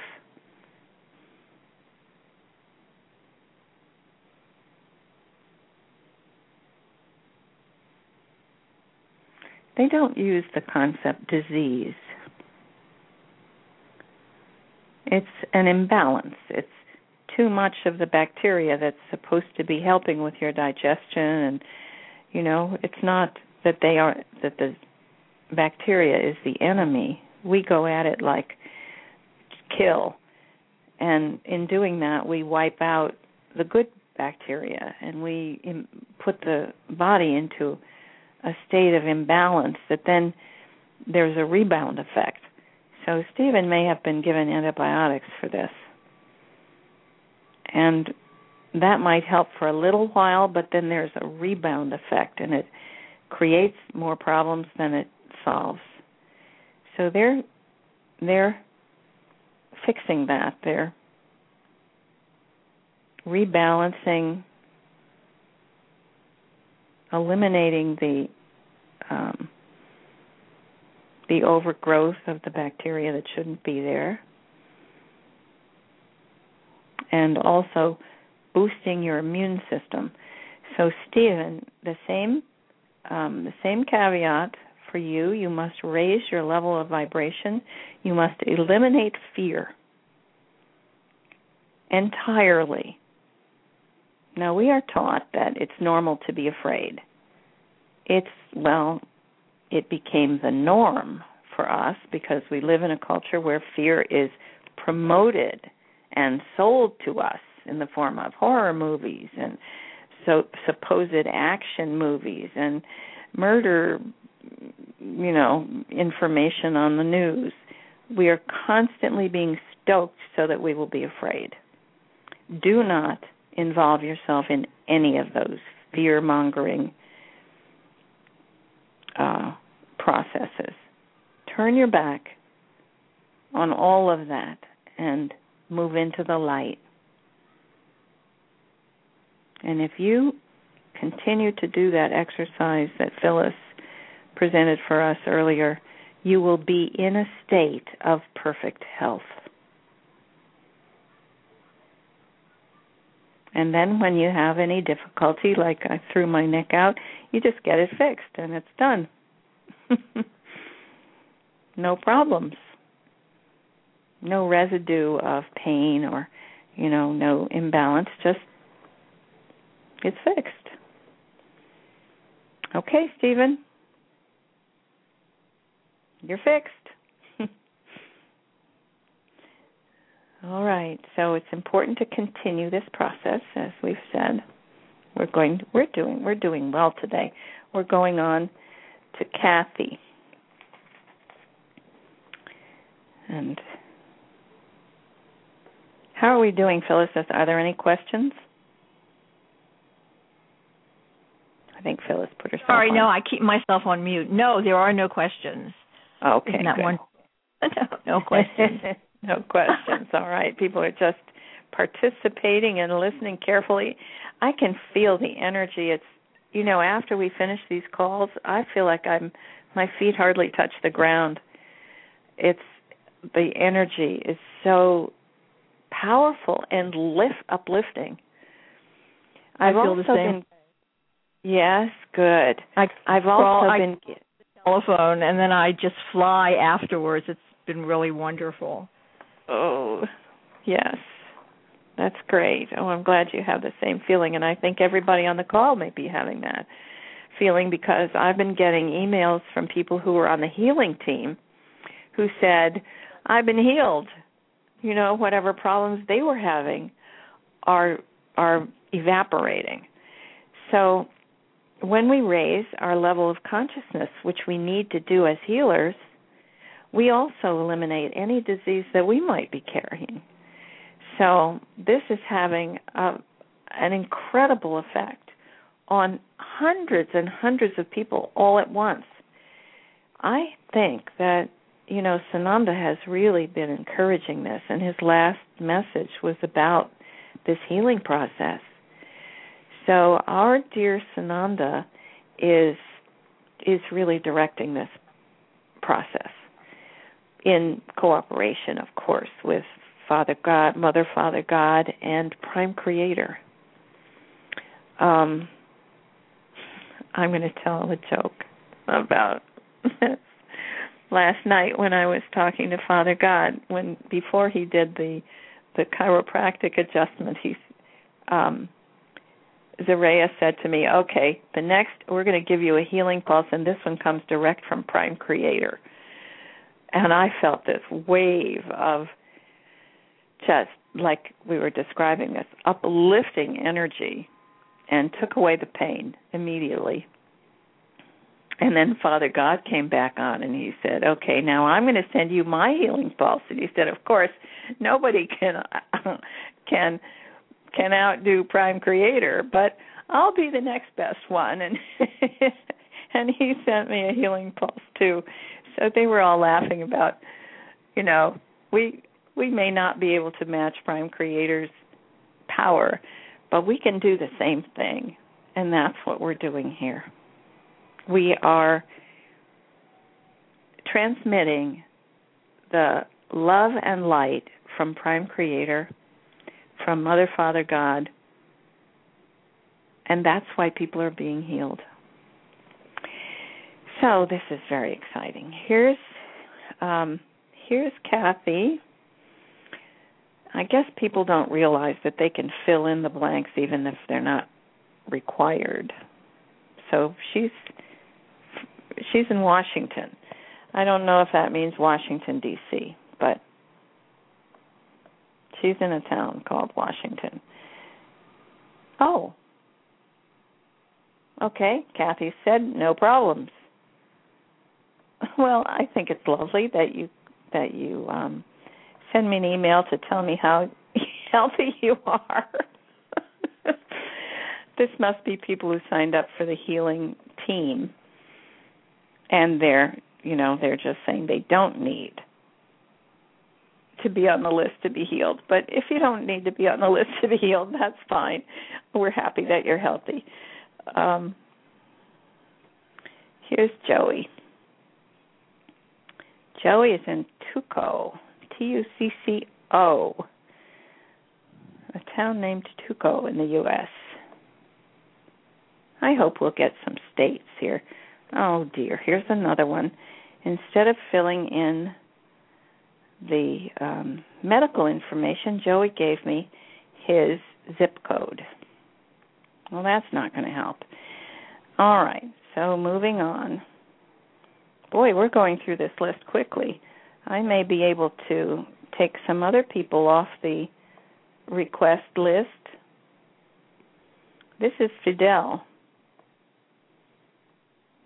They don't use the concept disease. It's an imbalance. It's too much of the bacteria that's supposed to be helping with your digestion and you know, it's not that they are that the bacteria is the enemy. We go at it like kill. And in doing that, we wipe out the good bacteria and we put the body into a state of imbalance that then there's a rebound effect so Stephen may have been given antibiotics for this. And that might help for a little while, but then there's a rebound effect and it creates more problems than it solves. So they're they're fixing that. They're rebalancing, eliminating the um, the overgrowth of the bacteria that shouldn't be there, and also boosting your immune system. So, Stephen, the same um, the same caveat for you. You must raise your level of vibration. You must eliminate fear entirely. Now, we are taught that it's normal to be afraid. It's, well, it became the norm for us because we live in a culture where fear is promoted and sold to us in the form of horror movies and so supposed action movies and murder you know information on the news we are constantly being stoked so that we will be afraid do not involve yourself in any of those fear mongering uh, processes. Turn your back on all of that and move into the light. And if you continue to do that exercise that Phyllis presented for us earlier, you will be in a state of perfect health. And then when you have any difficulty, like I threw my neck out, you just get it fixed and it's done. no problems. No residue of pain or, you know, no imbalance, just it's fixed. Okay, Stephen. You're fixed. All right. So it's important to continue this process as we've said. We're going we're doing we're doing well today. We're going on to Kathy. And how are we doing, Phyllis? Are there any questions? I think Phyllis put herself Sorry, on. no, I keep myself on mute. No, there are no questions. Oh, okay, Isn't that good. one? no, no questions. no questions. All right. People are just participating and listening carefully. I can feel the energy. It's you know, after we finish these calls, I feel like I'm my feet hardly touch the ground. It's the energy is so powerful and lift uplifting. I I've feel the same. been Yes, good. I I've crawl- also I- been telephone and then I just fly afterwards. It's been really wonderful. Oh, yes. That's great. Oh, I'm glad you have the same feeling, and I think everybody on the call may be having that feeling because I've been getting emails from people who were on the healing team who said, "I've been healed." You know, whatever problems they were having are are evaporating. So, when we raise our level of consciousness, which we need to do as healers, we also eliminate any disease that we might be carrying. So this is having a, an incredible effect on hundreds and hundreds of people all at once. I think that you know Sananda has really been encouraging this, and his last message was about this healing process. So our dear Sananda is is really directing this process in cooperation, of course, with Father God, Mother, Father God, and Prime Creator. Um, I'm going to tell a joke about last night when I was talking to Father God. When before he did the the chiropractic adjustment, he um, Zaria said to me, "Okay, the next we're going to give you a healing pulse, and this one comes direct from Prime Creator." And I felt this wave of just like we were describing this uplifting energy and took away the pain immediately. And then Father God came back on and he said, "Okay, now I'm going to send you my healing pulse." And he said, "Of course, nobody can can can outdo Prime Creator, but I'll be the next best one." And and he sent me a healing pulse too. So they were all laughing about, you know, we we may not be able to match Prime Creator's power, but we can do the same thing. And that's what we're doing here. We are transmitting the love and light from Prime Creator, from Mother, Father, God, and that's why people are being healed. So this is very exciting. Here's um, here's Kathy I guess people don't realize that they can fill in the blanks even if they're not required. So she's she's in Washington. I don't know if that means Washington D.C., but she's in a town called Washington. Oh. Okay, Kathy said no problems. Well, I think it's lovely that you that you um send me an email to tell me how healthy you are. this must be people who signed up for the healing team and they're you know they're just saying they don't need to be on the list to be healed but if you don't need to be on the list to be healed that's fine we're happy that you're healthy um, here's joey joey is in tuco T U C C O, a town named Tuco in the U.S. I hope we'll get some states here. Oh dear, here's another one. Instead of filling in the um, medical information, Joey gave me his zip code. Well, that's not going to help. All right, so moving on. Boy, we're going through this list quickly. I may be able to take some other people off the request list. This is Fidel.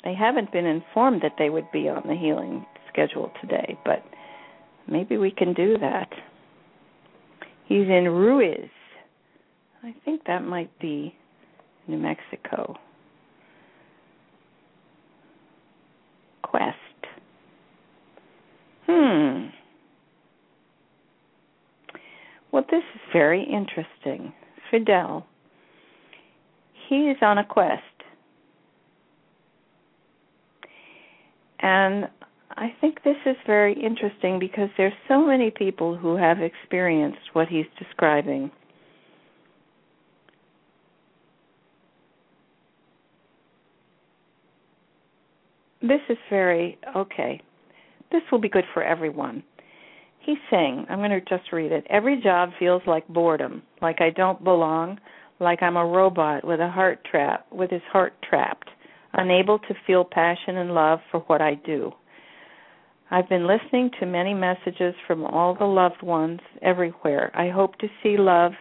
They haven't been informed that they would be on the healing schedule today, but maybe we can do that. He's in Ruiz. I think that might be New Mexico. Quest. Hmm. Well, this is very interesting. Fidel, he is on a quest. And I think this is very interesting because there's so many people who have experienced what he's describing. This is very okay this will be good for everyone. he's saying, I'm going to just read it. Every job feels like boredom, like I don't belong, like I'm a robot with a heart trap, with his heart trapped, unable to feel passion and love for what I do. I've been listening to many messages from all the loved ones everywhere. I hope to see love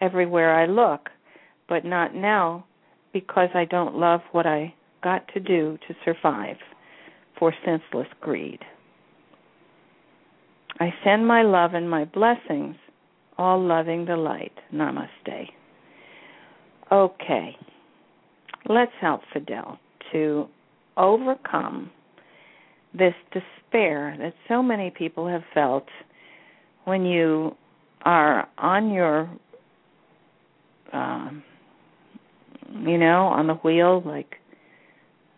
everywhere I look, but not now because I don't love what I got to do to survive for senseless greed. I send my love and my blessings, all loving the light. Namaste. Okay, let's help Fidel to overcome this despair that so many people have felt when you are on your um you know on the wheel like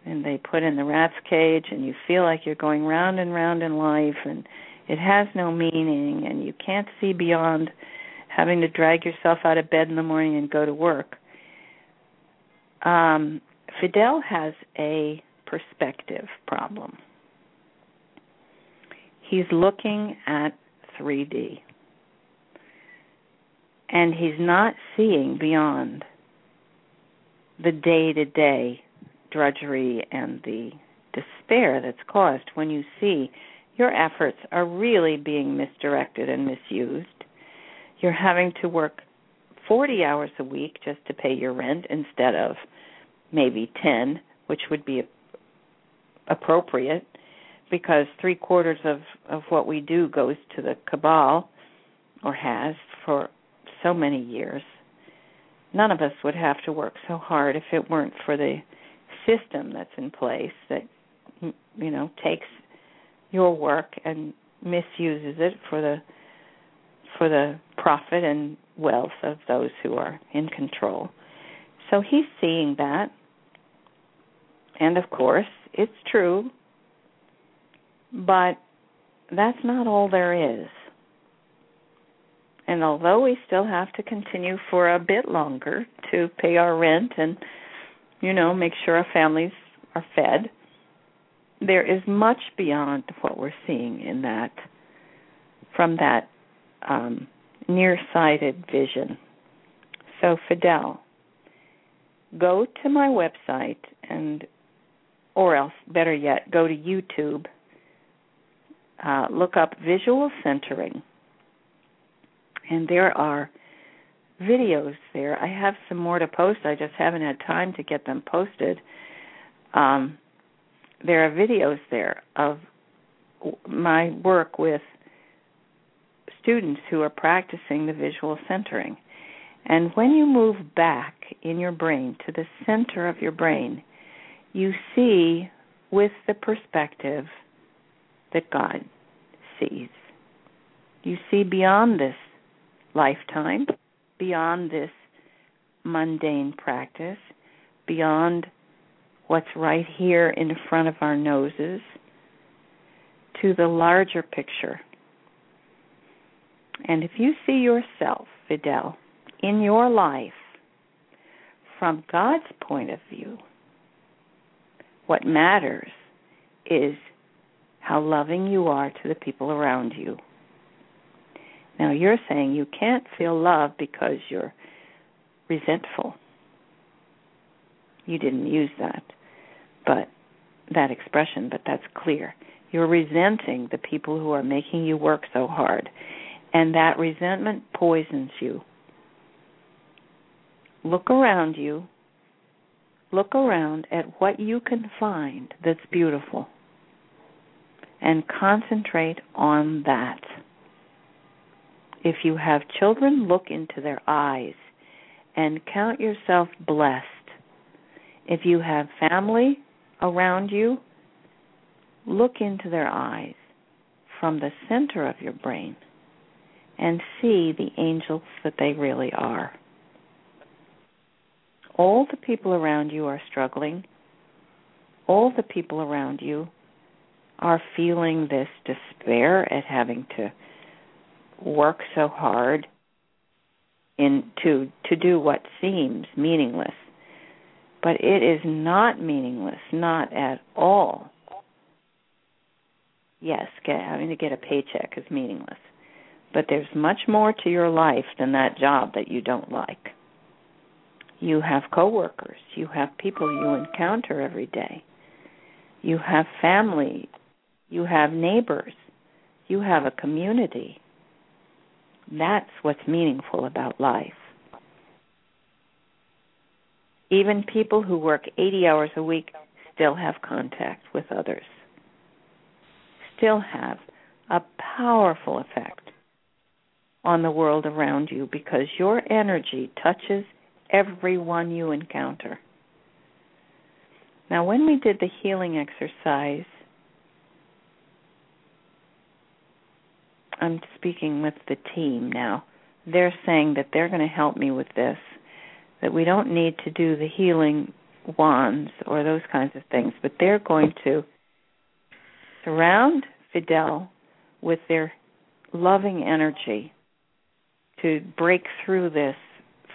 and they put in the rat's cage and you feel like you're going round and round in life and it has no meaning and you can't see beyond having to drag yourself out of bed in the morning and go to work. Um fidel has a perspective problem he's looking at 3D. And he's not seeing beyond the day to day drudgery and the despair that's caused when you see your efforts are really being misdirected and misused. You're having to work 40 hours a week just to pay your rent instead of maybe 10, which would be appropriate because three quarters of of what we do goes to the cabal or has for so many years. None of us would have to work so hard if it weren't for the system that's in place that you know takes your work and misuses it for the for the profit and wealth of those who are in control. So he's seeing that and of course it's true but that's not all there is. And although we still have to continue for a bit longer to pay our rent and, you know, make sure our families are fed, there is much beyond what we're seeing in that, from that um, nearsighted vision. So, Fidel, go to my website and, or else, better yet, go to YouTube uh, look up visual centering. And there are videos there. I have some more to post. I just haven't had time to get them posted. Um, there are videos there of my work with students who are practicing the visual centering. And when you move back in your brain to the center of your brain, you see with the perspective that God sees. You see beyond this lifetime, beyond this mundane practice, beyond what's right here in front of our noses, to the larger picture. And if you see yourself, Fidel, in your life from God's point of view, what matters is how loving you are to the people around you. Now, you're saying you can't feel love because you're resentful. You didn't use that, but that expression, but that's clear. You're resenting the people who are making you work so hard, and that resentment poisons you. Look around you. Look around at what you can find that's beautiful and concentrate on that. If you have children, look into their eyes and count yourself blessed. If you have family around you, look into their eyes from the center of your brain and see the angels that they really are. All the people around you are struggling. All the people around you are feeling this despair at having to work so hard in to to do what seems meaningless but it is not meaningless not at all yes get, having to get a paycheck is meaningless But there's much more to your life than that job that you don't like. You have coworkers, you have people you encounter every day. You have family, you have neighbors, you have a community. That's what's meaningful about life. Even people who work 80 hours a week still have contact with others, still have a powerful effect on the world around you because your energy touches everyone you encounter. Now, when we did the healing exercise, I'm speaking with the team now. They're saying that they're going to help me with this, that we don't need to do the healing wands or those kinds of things, but they're going to surround Fidel with their loving energy to break through this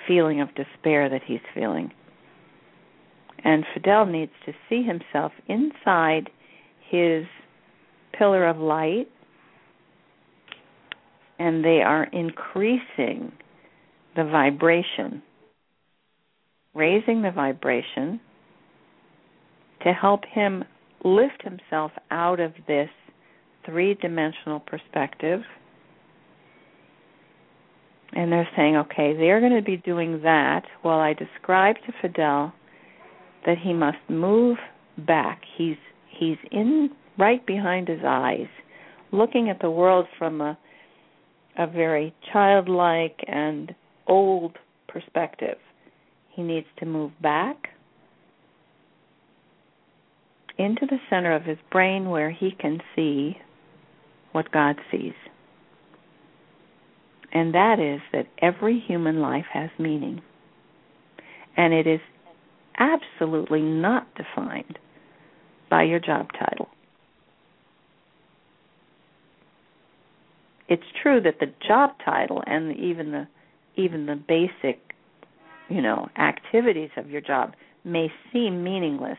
feeling of despair that he's feeling. And Fidel needs to see himself inside his pillar of light, and they are increasing the vibration, raising the vibration to help him lift himself out of this three dimensional perspective. And they're saying, okay, they're going to be doing that while I describe to Fidel that he must move back. He's he's in right behind his eyes, looking at the world from a a very childlike and old perspective. He needs to move back into the center of his brain where he can see what God sees. And that is that every human life has meaning. And it is absolutely not defined by your job title. It's true that the job title and even the even the basic, you know, activities of your job may seem meaningless,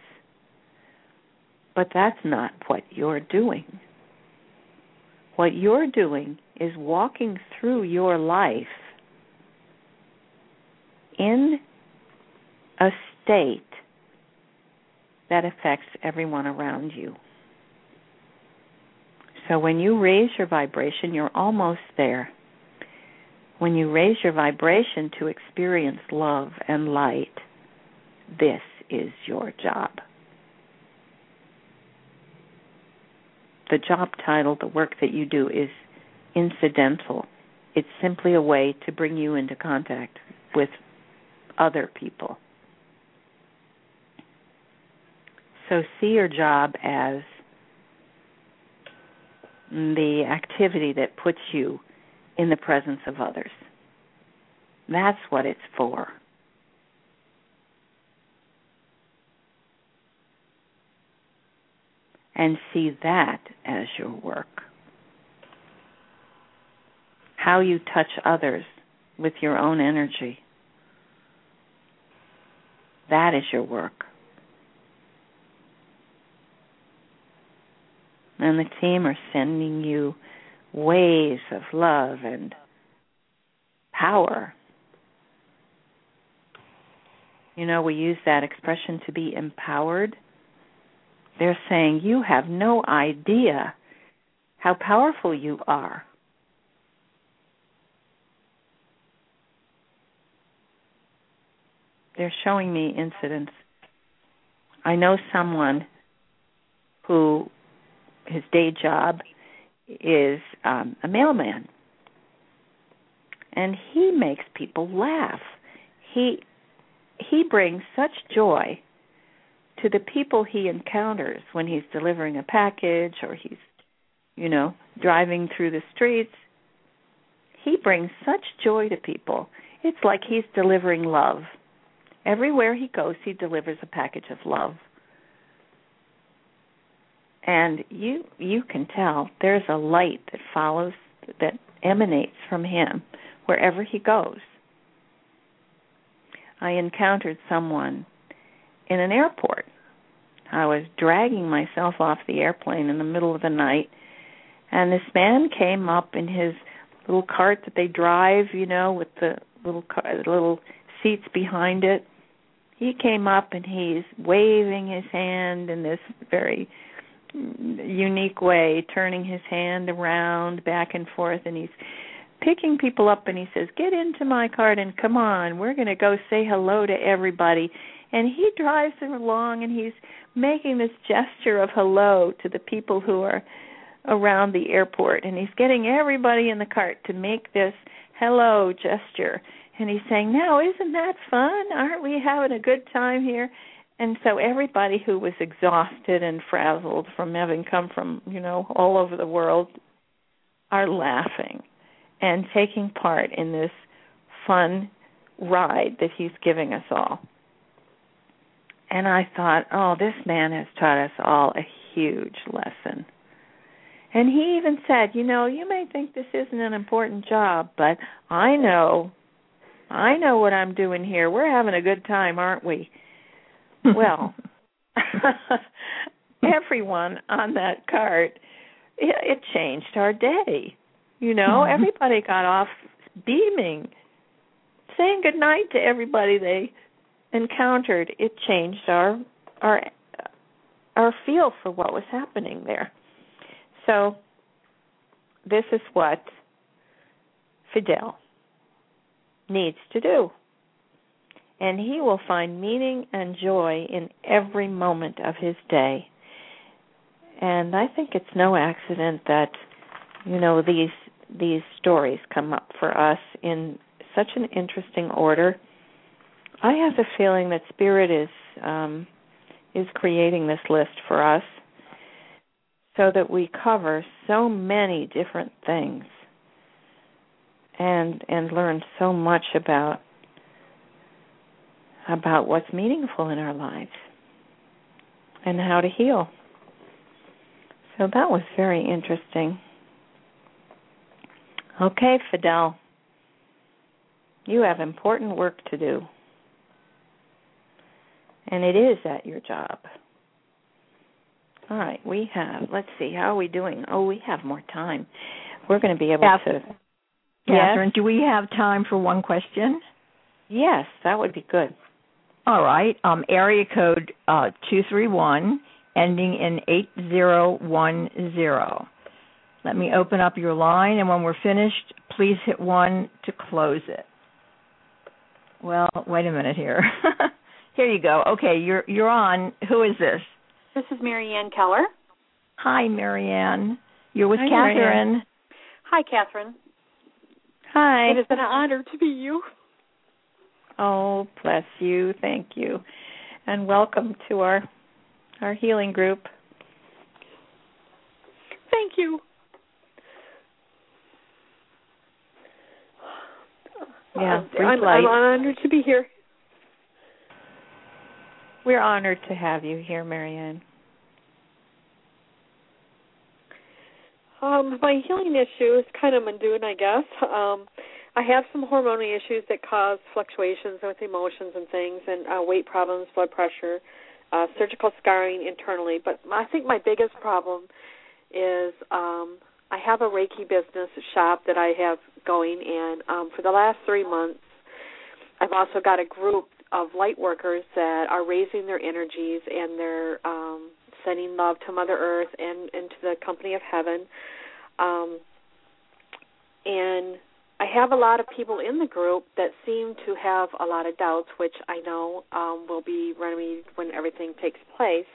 but that's not what you're doing. What you're doing is walking through your life in a state that affects everyone around you. So when you raise your vibration, you're almost there. When you raise your vibration to experience love and light, this is your job. The job title, the work that you do, is incidental. It's simply a way to bring you into contact with other people. So see your job as the activity that puts you in the presence of others. That's what it's for. And see that as your work. How you touch others with your own energy. That is your work. and the team are sending you waves of love and power. You know, we use that expression to be empowered. They're saying you have no idea how powerful you are. They're showing me incidents. I know someone who his day job is um, a mailman, and he makes people laugh. He he brings such joy to the people he encounters when he's delivering a package or he's you know driving through the streets he brings such joy to people. It's like he's delivering love. Everywhere he goes he delivers a package of love. And you you can tell there's a light that follows that emanates from him wherever he goes. I encountered someone in an airport i was dragging myself off the airplane in the middle of the night and this man came up in his little cart that they drive, you know, with the little car, the little seats behind it. He came up and he's waving his hand in this very unique way, turning his hand around back and forth, and he's picking people up and he says, "Get into my cart and come on, we're going to go say hello to everybody." And he drives them along and he's making this gesture of hello to the people who are around the airport. And he's getting everybody in the cart to make this hello gesture. And he's saying now isn't that fun? Aren't we having a good time here? And so everybody who was exhausted and frazzled from having come from you know all over the world are laughing and taking part in this fun ride that he's giving us all and i thought oh this man has taught us all a huge lesson and he even said, you know, you may think this isn't an important job, but I know I know what I'm doing here. We're having a good time, aren't we? well, everyone on that cart it, it changed our day. You know, mm-hmm. everybody got off beaming, saying good night to everybody they encountered. It changed our our our feel for what was happening there. So, this is what Fidel needs to do. And he will find meaning and joy in every moment of his day. And I think it's no accident that you know these these stories come up for us in such an interesting order. I have the feeling that spirit is um, is creating this list for us so that we cover so many different things and and learn so much about about what's meaningful in our lives and how to heal. So that was very interesting. Okay, Fidel. You have important work to do. And it is at your job. All right, we have. Let's see, how are we doing? Oh, we have more time. We're going to be able Kathryn, to. Kathryn, yes? do we have time for one question? Yes, that would be good. All right. Um, area code uh, two three one, ending in eight zero one zero. Let me open up your line, and when we're finished, please hit one to close it. Well, wait a minute here. here you go. Okay, you're you're on. Who is this? This is Marianne Keller. Hi, Marianne. You're with Hi, Kathryn. Marianne. Hi, Kathryn. Hi. It has been an honor to be you. Oh, bless you. Thank you. And welcome to our our healing group. Thank you. Yeah, uh, I'm, I'm honored to be here. We're honored to have you here, Marianne. Um, my healing issue is kind of mundane, I guess. Um, I have some hormonal issues that cause fluctuations with emotions and things, and uh, weight problems, blood pressure, uh, surgical scarring internally. But I think my biggest problem is um, I have a Reiki business shop that I have going, and um, for the last three months, I've also got a group of light workers that are raising their energies and they're um, sending love to Mother Earth and, and to the company of heaven. Um, and I have a lot of people in the group that seem to have a lot of doubts, which I know um, will be remedied when everything takes place.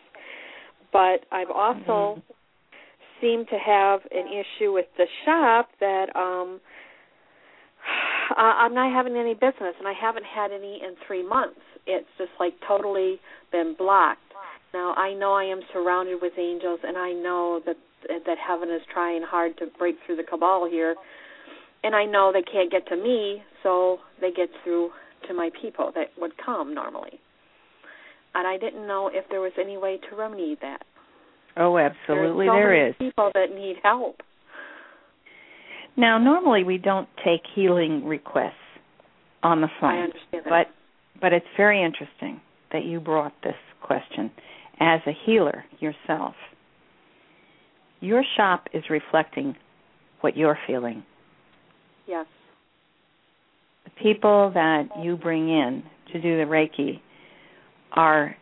But I've also mm-hmm. seemed to have an issue with the shop that um, uh, I'm not having any business, and I haven't had any in three months. It's just like totally been blocked. Now I know I am surrounded with angels, and I know that that heaven is trying hard to break through the cabal here, and I know they can't get to me, so they get through to my people that would come normally. And I didn't know if there was any way to remedy that. Oh, absolutely, so there is. People that need help. Now, normally we don't take healing requests on the phone. I understand that. But but it's very interesting that you brought this question as a healer yourself. Your shop is reflecting what you're feeling. Yes. The people that you bring in to do the Reiki are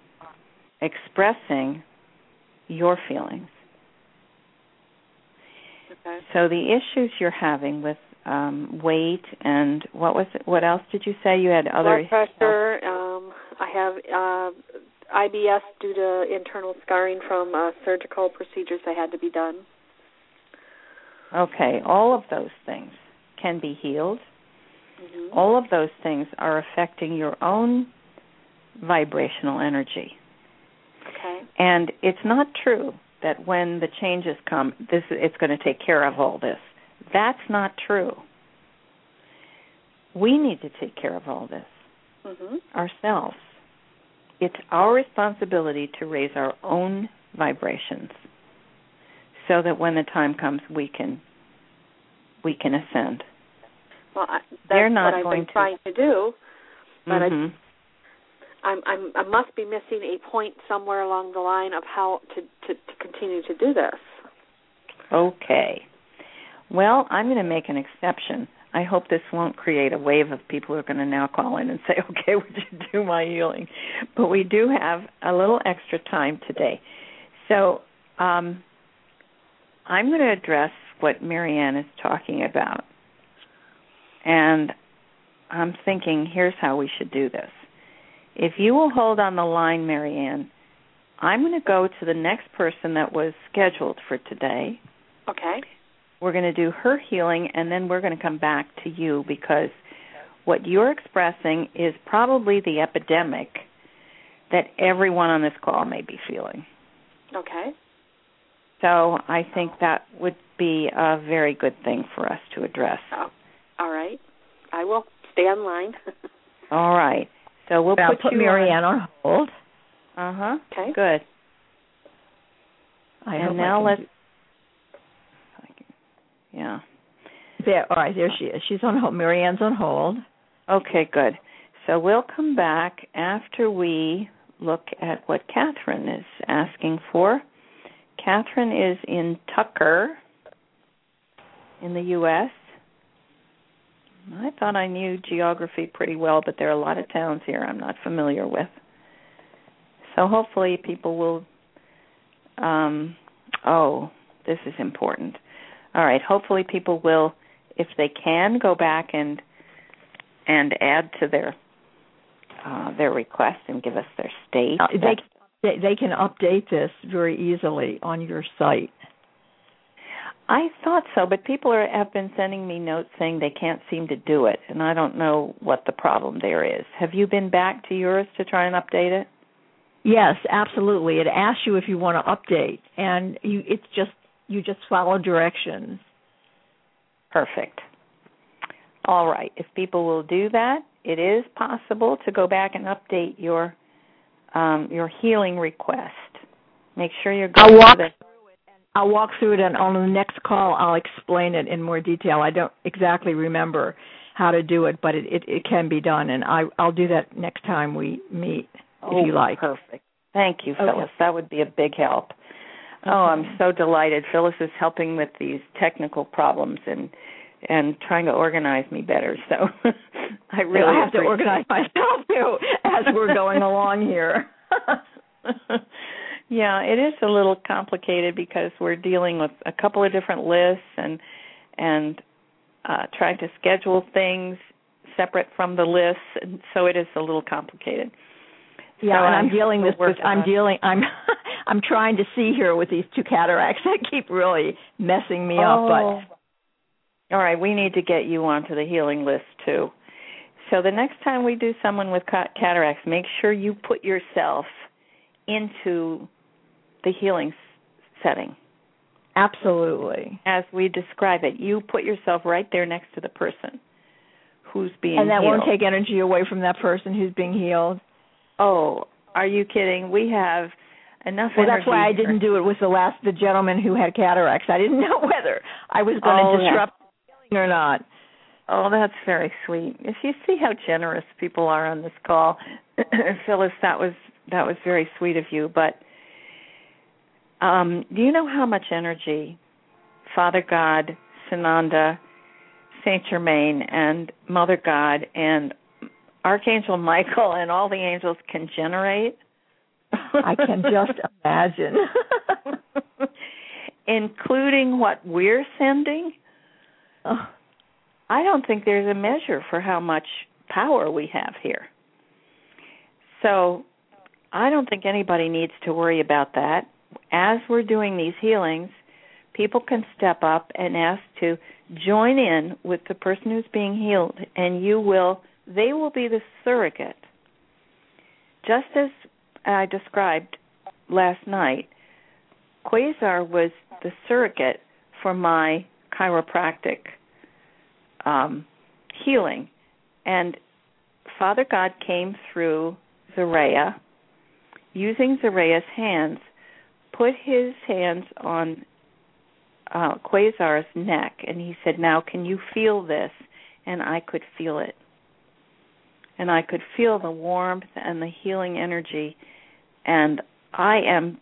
expressing your feelings. Okay. So the issues you're having with um, weight and what was it? What else did you say? You had other blood pressure. Um, I have uh, IBS due to internal scarring from uh, surgical procedures that had to be done. Okay, all of those things can be healed. Mm-hmm. All of those things are affecting your own vibrational energy. Okay. And it's not true that when the changes come, this it's going to take care of all this. That's not true. We need to take care of all this Mm-hmm. ourselves. It's our responsibility to raise our own vibrations so that when the time comes we can we can ascend. Well, I, that's They're not what I've going been trying to do, but Mhm. I'm, I'm, I must be missing a point somewhere along the line of how to, to, to continue to do this. Okay. Well, I'm going to make an exception. I hope this won't create a wave of people who are going to now call in and say, okay, would you do my healing? But we do have a little extra time today. So um, I'm going to address what Marianne is talking about. And I'm thinking, here's how we should do this. If you will hold on the line, Marianne, I'm going to go to the next person that was scheduled for today. Okay. We're going to do her healing, and then we're going to come back to you because what you're expressing is probably the epidemic that everyone on this call may be feeling. Okay. So I think that would be a very good thing for us to address. Oh, all right. I will stay on line. All right. So we'll I'll put, put Marianne on hold. Uh huh. Okay. Good. I and hope I now let's. do- Yeah. There, all right, there she is. She's on hold. Marianne's on hold. Okay, good. So we'll come back after we look at what Catherine is asking for. Catherine is in Tucker in the U.S. I thought I knew geography pretty well, but there are a lot of towns here I'm not familiar with. So hopefully people will. Um, oh, this is important. All right. Hopefully people will, if they can, go back and and add to their uh, their request and give us their state. Uh, they, they they can update this very easily on your site. I thought so, but people are, have been sending me notes saying they can't seem to do it, and I don't know what the problem there is. Have you been back to yours to try and update it? Yes, absolutely. It asks you if you want to update, and you it's just you just follow directions. Perfect. All right. If people will do that, it is possible to go back and update your um, your healing request. Make sure you're going the I'll walk through it, and on the next call, I'll explain it in more detail. I don't exactly remember how to do it, but it it, it can be done, and I I'll do that next time we meet, oh, if you oh, like. Perfect. Thank you, Okay. Phyllis. That would be a big help. Oh, I'm so delighted. Phyllis is helping with these technical problems and and trying to organize me better. So I really I have to organize myself too as we're going along here. yeah, it is a little complicated because we're dealing with a couple of different lists and and uh trying to schedule things separate from the lists and so it is a little complicated. Yeah, So and I'm I'm dealing this with I'm on- dealing I'm I'm trying to see here with these two cataracts that keep really messing me up But All right, we need to get you onto the healing list too. So the next time we do someone with cataracts, make sure you put yourself into the healing setting absolutely. as we describe it. You put yourself right there next to the person who's being And that healed. won't take energy away from that person who's being healed. Oh, are you kidding? We have enough Well, that's why I didn't do it with the last the gentleman who had cataracts. I didn't know whether I was going Oh, to yeah. disrupt the healing or not. Oh, that's very sweet. If you see how generous people are on this call, Phyllis, that was that was very sweet of you. But um, do you know how much energy Father God, Sananda, Saint Germain and Mother God and Archangel Michael and all the angels can generate? I can just imagine. Including what we're sending? Oh. I don't think there's a measure for how much power we have here. So I don't think anybody needs to worry about that. As we're doing these healings, people can step up and ask to join in with the person who's being healed, and you will, they will be the surrogate. Just as I described last night, Quasar was the surrogate for my chiropractic um, healing. And Father God came through Zaraya, using Zaraya's hands, put his hands on uh, Quasar's neck, and he said, Now, can you feel this? And I could feel it. And I could feel the warmth and the healing energy. And I am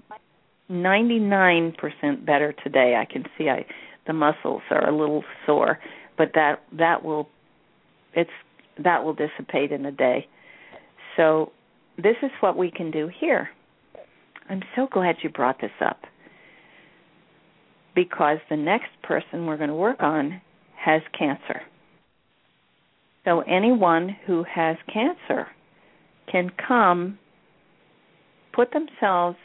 99% better today. I can see I the muscles are a little sore, but that that will it's that will dissipate in a day. So this is what we can do here. I'm so glad you brought this up because the next person we're going to work on has cancer. So anyone who has cancer can come put themselves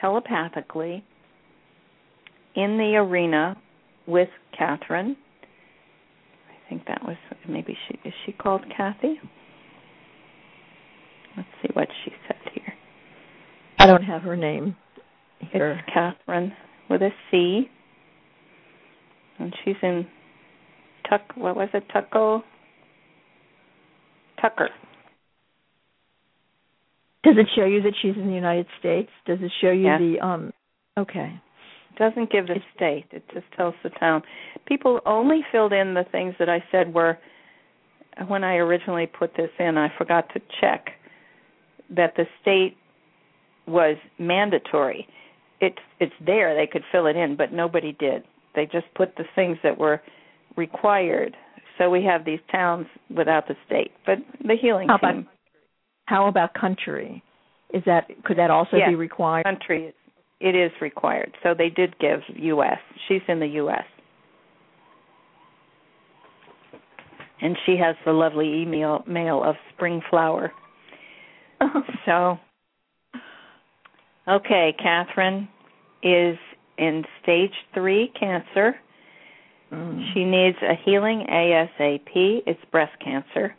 telepathically in the arena with Catherine. I think that was maybe she is she called Kathy? Let's see what she said. I don't have her name. Here. It's Catherine with a C. And she's in Tuck what was it, Tucko Tucker. Does it show you that she's in the United States? Does it show you the um okay. It doesn't give the state. It just tells the town. People only filled in the things that I said were when I originally put this in, I forgot to check that the state was mandatory. It's it's there. They could fill it in, but nobody did. They just put the things that were required. So we have these towns without the state, but the healing how team. About, how about country? Is that could that also yes, be required? Country, it is required. So they did give U.S. She's in the U.S. and she has the lovely email mail of spring flower. so, okay, Catherine is in stage three cancer. Mm. She needs a healing ASAP. It's breast cancer.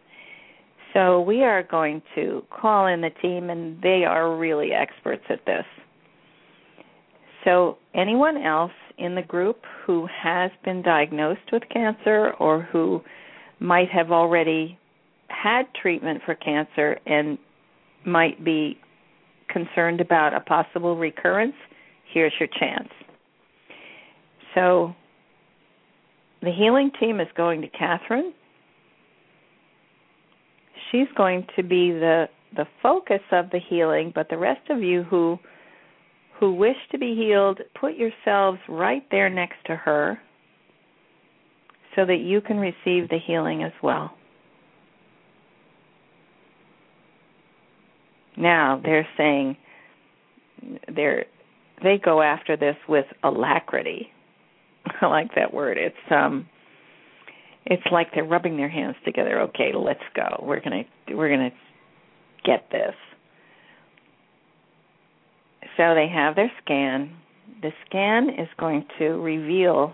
So we are going to call in the team, and they are really experts at this. So, anyone else in the group who has been diagnosed with cancer or who might have already had treatment for cancer and might be concerned about a possible recurrence, here's your chance. So, the healing team is going to Catherine. She's going to be the the focus of the healing, but the rest of you who who wish to be healed, put yourselves right there next to her so that you can receive the healing as well. Now they're saying they're they go after this with alacrity. I like that word. It's um it's like they're rubbing their hands together. Okay, let's go. We're going to we're going to get this. So they have their scan. The scan is going to reveal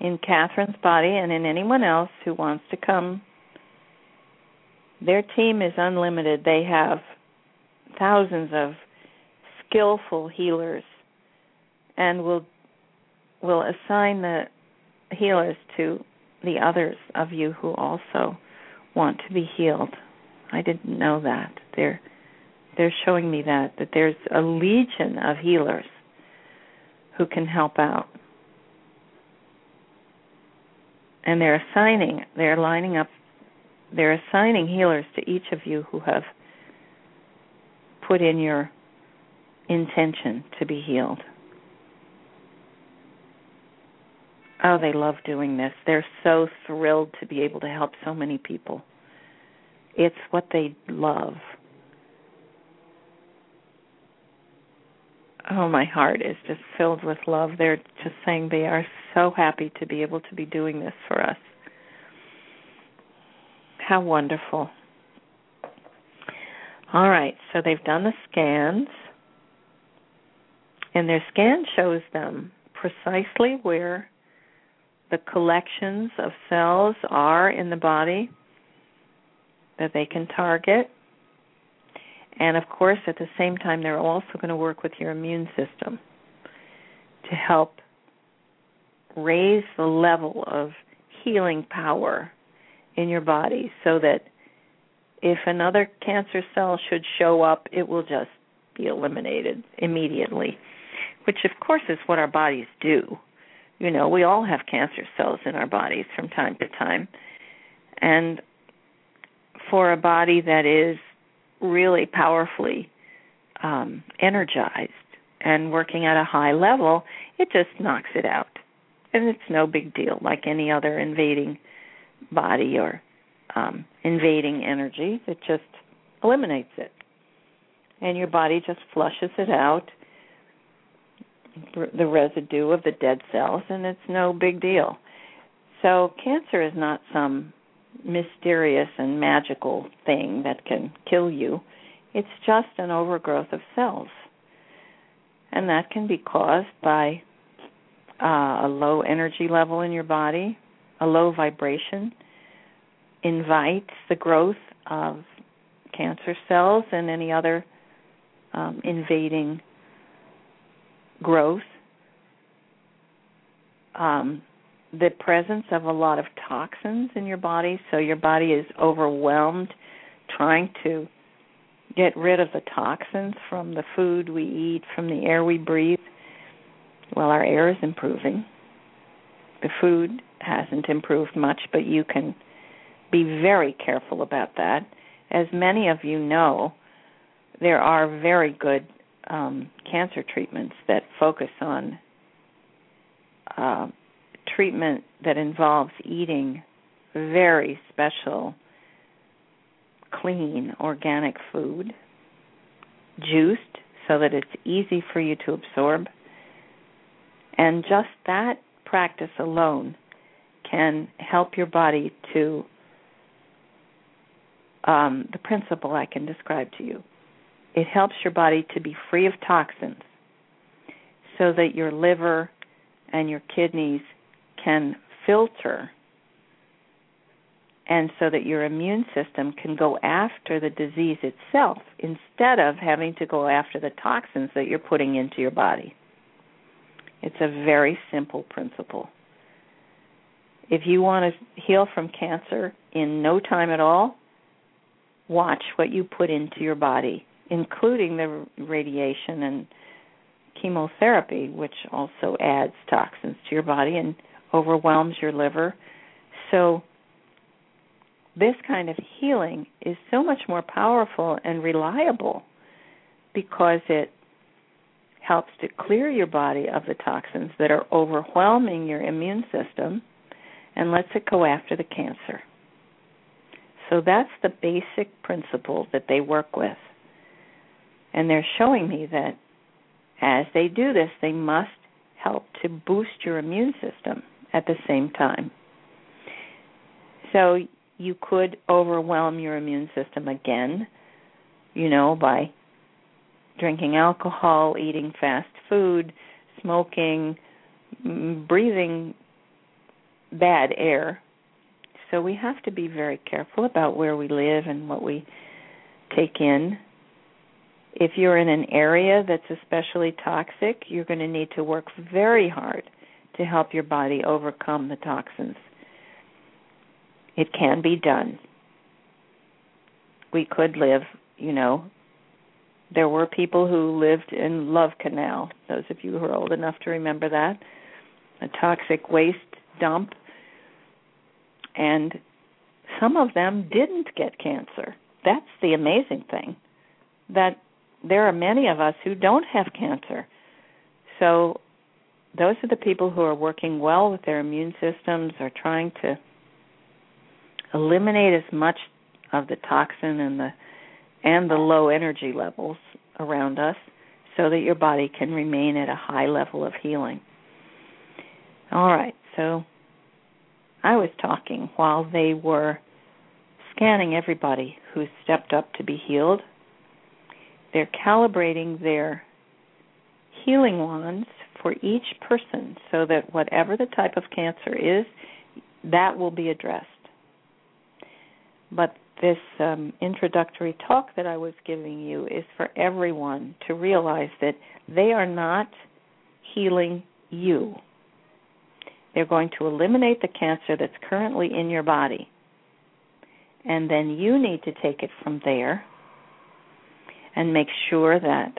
in Catherine's body and in anyone else who wants to come. Their team is unlimited. They have thousands of skillful healers and will will assign the healers to the others of you who also want to be healed. I didn't know that. They're they're showing me that that there's a legion of healers who can help out and they're assigning, they're lining up, they're assigning healers to each of you who have put in your intention to be healed. Oh, they love doing this. They're so thrilled to be able to help so many people. It's what they love. Oh, my heart is just filled with love. They're just saying they are so happy to be able to be doing this for us. How wonderful. All right, so they've done the scans, and their scan shows them precisely where the collections of cells are in the body that they can target. And of course, at the same time, they're also going to work with your immune system to help raise the level of healing power in your body so that if another cancer cell should show up, it will just be eliminated immediately, which of course is what our bodies do. You know, we all have cancer cells in our bodies from time to time. And for a body that is really powerfully um, energized and working at a high level, it just knocks it out. And it's no big deal, like any other invading body or um, invading energy. It just eliminates it. And your body just flushes it out, the residue of the dead cells, and it's no big deal. So, cancer is not some mysterious and magical thing that can kill you. It's just an overgrowth of cells. And that can be caused by uh, a low energy level in your body, a low vibration, invites the growth of cancer cells and any other um, invading growth. Um, the presence of a lot of toxins in your body, so your body is overwhelmed trying to get rid of the toxins from the food we eat, from the air we breathe. Well, our air is improving. The food hasn't improved much, but you can be very careful about that. As many of you know, there are very good um, cancer treatments that focus on uh, treatment that involves eating very special, clean, organic food, juiced so that it's easy for you to absorb. And just that practice alone can help your body to um, the principle I can describe to you. It helps your body to be free of toxins so that your liver and your kidneys can filter and so that your immune system can go after the disease itself instead of having to go after the toxins that you're putting into your body. It's a very simple principle. If you want to heal from cancer in no time at all, watch what you put into your body, including the radiation and chemotherapy, which also adds toxins to your body and overwhelms your liver. So, this kind of healing is so much more powerful and reliable because it helps to clear your body of the toxins that are overwhelming your immune system and lets it go after the cancer. So that's the basic principle that they work with. And they're showing me that as they do this, they must help to boost your immune system at the same time. So you could overwhelm your immune system again, you know, by drinking alcohol, eating fast food, smoking, breathing bad air, so we have to be very careful about where we live and what we take in. If you're in an area that's especially toxic, you're going to need to work very hard to help your body overcome the toxins. It can be done. We could live, you know, there were people who lived in Love Canal. Those of you who are old enough to remember that. A toxic waste dump and some of them didn't get cancer. That's the amazing thing. That there are many of us who don't have cancer. So those are the people who are working well with their immune systems, are trying to eliminate as much of the toxin and the and the low energy levels around us so that your body can remain at a high level of healing. All right, so I was talking while they were scanning everybody who stepped up to be healed. They're calibrating their healing wands for each person so that whatever the type of cancer is, that will be addressed. But this um, introductory talk that I was giving you is for everyone to realize that they are not healing you. They're going to eliminate the cancer that's currently in your body. And then you need to take it from there and make sure that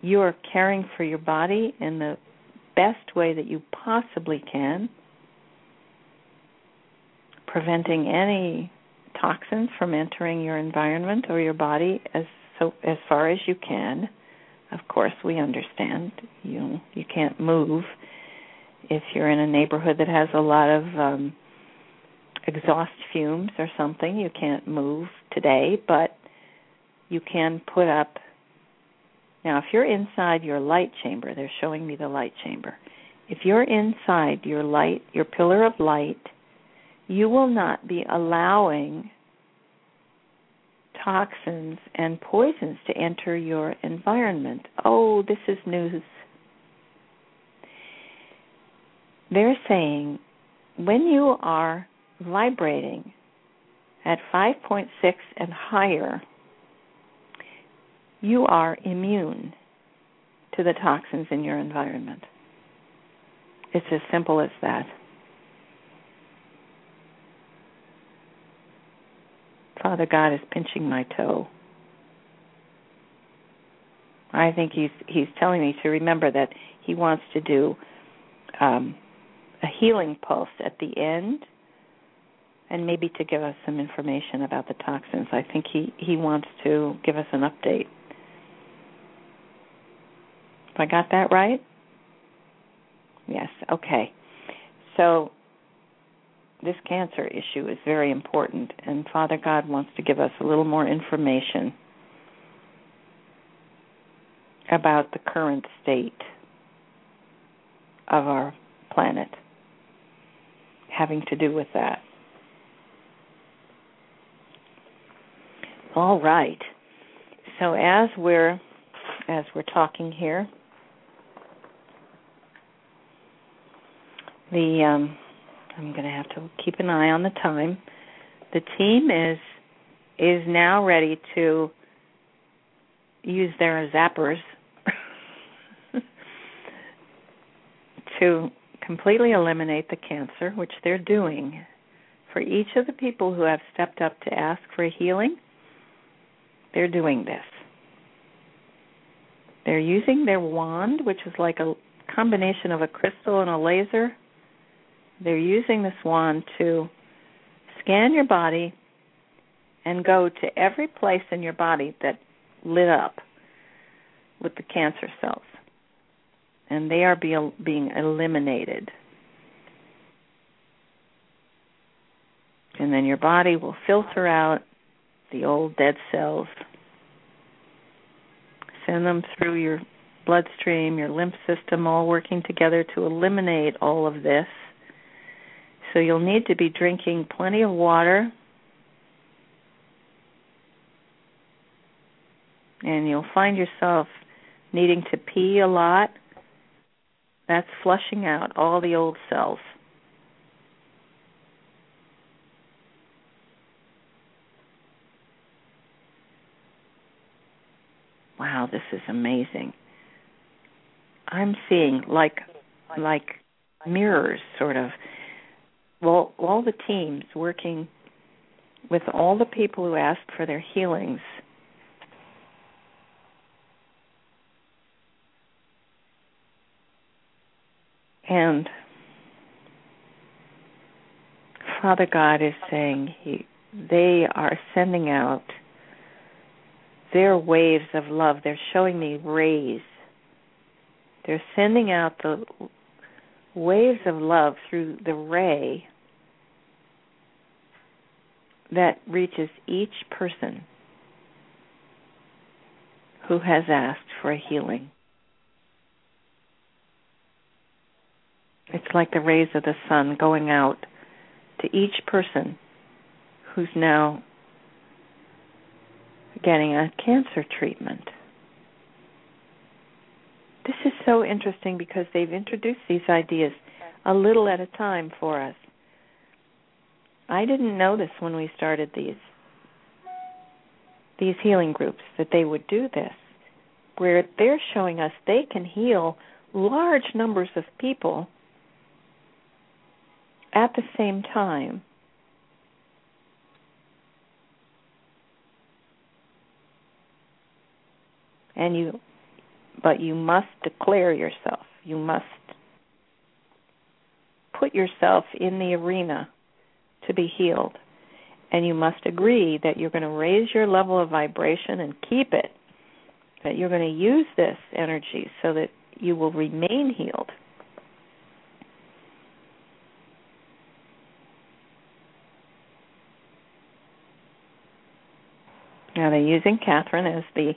you are caring for your body in the best way that you possibly can, preventing any toxins from entering your environment or your body as so as far as you can. Of course, we understand you you can't move if you're in a neighborhood that has a lot of um exhaust fumes or something, you can't move today, but you can put up now if you're inside your light chamber, they're showing me the light chamber. If you're inside your light, your pillar of light, you will not be allowing toxins and poisons to enter your environment. Oh, this is news. They're saying when you are vibrating at 5.6 and higher, you are immune to the toxins in your environment. It's as simple as that. Father God is pinching my toe. I think he's he's telling me to remember that he wants to do um, a healing pulse at the end, and maybe to give us some information about the toxins. I think he he wants to give us an update. If I got that right? Yes. Okay. So this cancer issue is very important, and Father God wants to give us a little more information about the current state of our planet having to do with that. All right. So as we're as we're talking here, the um, I'm going to have to keep an eye on the time. The team is is now ready to use their zappers to completely eliminate the cancer, which they're doing. For each of the people who have stepped up to ask for healing, they're doing this. They're using their wand, which is like a combination of a crystal and a laser, they're using this wand to scan your body and go to every place in your body that lit up with the cancer cells. And they are be, being eliminated. And then your body will filter out the old dead cells, send them through your bloodstream, your lymph system, all working together to eliminate all of this so you'll need to be drinking plenty of water. And you'll find yourself needing to pee a lot. That's flushing out all the old cells. Wow, this is amazing. I'm seeing like like mirrors sort of well, all the teams working with all the people who asked for their healings. And Father God is saying he, they are sending out their waves of love. They're showing me rays They're sending out the waves of love through the ray that reaches each person who has asked for a healing. It's like the rays of the sun going out to each person who's now getting a cancer treatment. This is so interesting because they've introduced these ideas a little at a time for us. I didn't notice when we started these these healing groups that they would do this where they're showing us they can heal large numbers of people at the same time. And you but you must declare yourself. You must put yourself in the arena to be healed. And you must agree that you're going to raise your level of vibration and keep it. That you're going to use this energy so that you will remain healed. Now they're using Catherine as the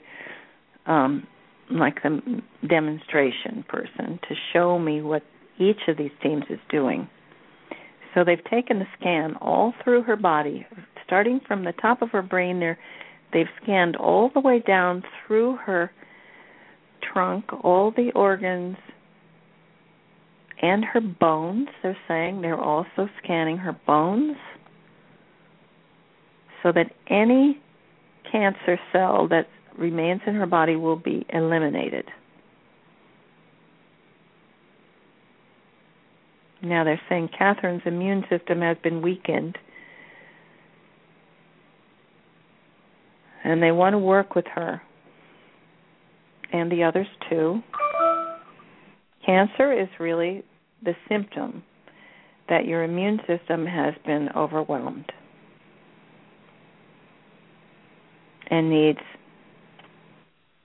um, like the demonstration person to show me what each of these teams is doing. So they've taken the scan all through her body, starting from the top of her brain. There, they've scanned all the way down through her trunk, all the organs, and her bones. They're saying they're also scanning her bones, so that any cancer cell that remains in her body will be eliminated. Now they're saying Catherine's immune system has been weakened. And they want to work with her and the others too. Cancer is really the symptom that your immune system has been overwhelmed and needs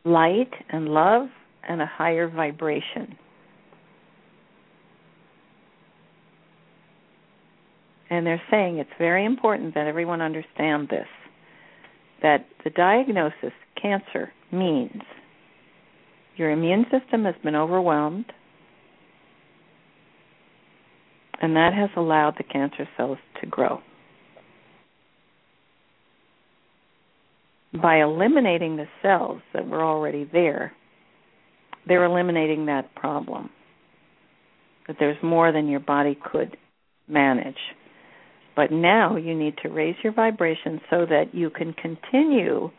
light and love and a higher vibration. And they're saying it's very important that everyone understand this that the diagnosis cancer means your immune system has been overwhelmed and that has allowed the cancer cells to grow. By eliminating the cells that were already there, they're eliminating that problem. That there's more than your body could manage. But now you need to raise your vibration so that you can continue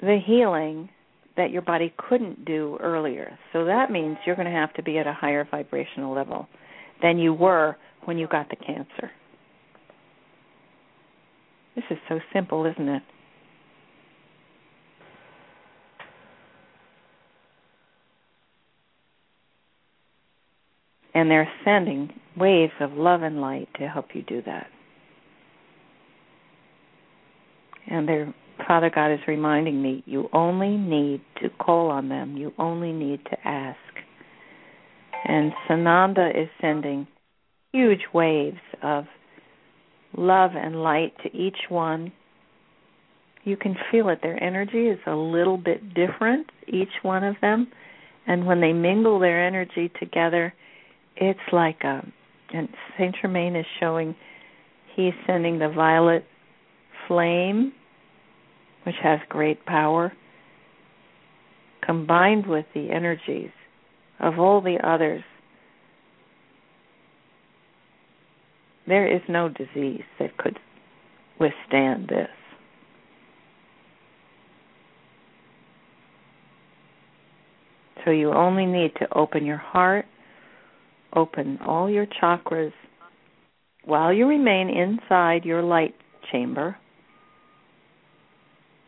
the healing that your body couldn't do earlier. So that means you're going to have to be at a higher vibrational level than you were when you got the cancer. This is so simple, isn't it? And they're sending waves of love and light to help you do that. And their Father God is reminding me you only need to call on them, you only need to ask. And Sananda is sending huge waves of love and light to each one. You can feel it. Their energy is a little bit different, each one of them. And when they mingle their energy together, it's like a and Saint Germain is showing he's sending the violet flame, which has great power, combined with the energies of all the others. There is no disease that could withstand this. So you only need to open your heart open all your chakras while you remain inside your light chamber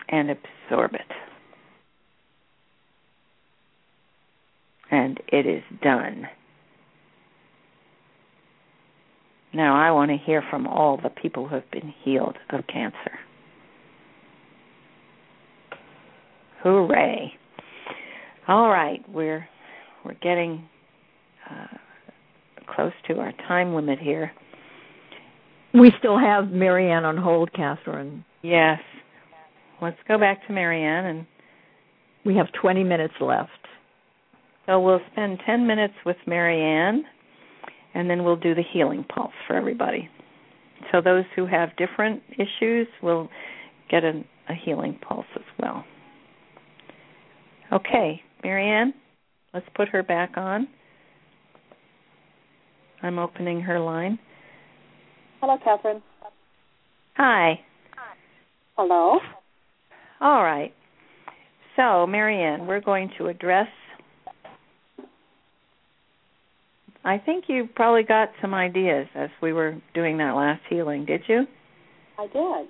and absorb it. And it is done. Now, I want to hear from all the people who have been healed of cancer. Hooray! All right, we're we're getting uh, close to our time limit here. We still have Marianne on hold, Kathryn. Yes. Let's go back to Marianne and we have 20 minutes left. So we'll spend 10 minutes with Marianne and then we'll do the healing pulse for everybody. So those who have different issues will get a, a healing pulse as well. Okay, Marianne, let's put her back on. I'm opening her line. Hello, Kathryn. Hi. Hello. All right. So, Marianne, we're going to address. I think you probably got some ideas as we were doing that last healing, did you? I did.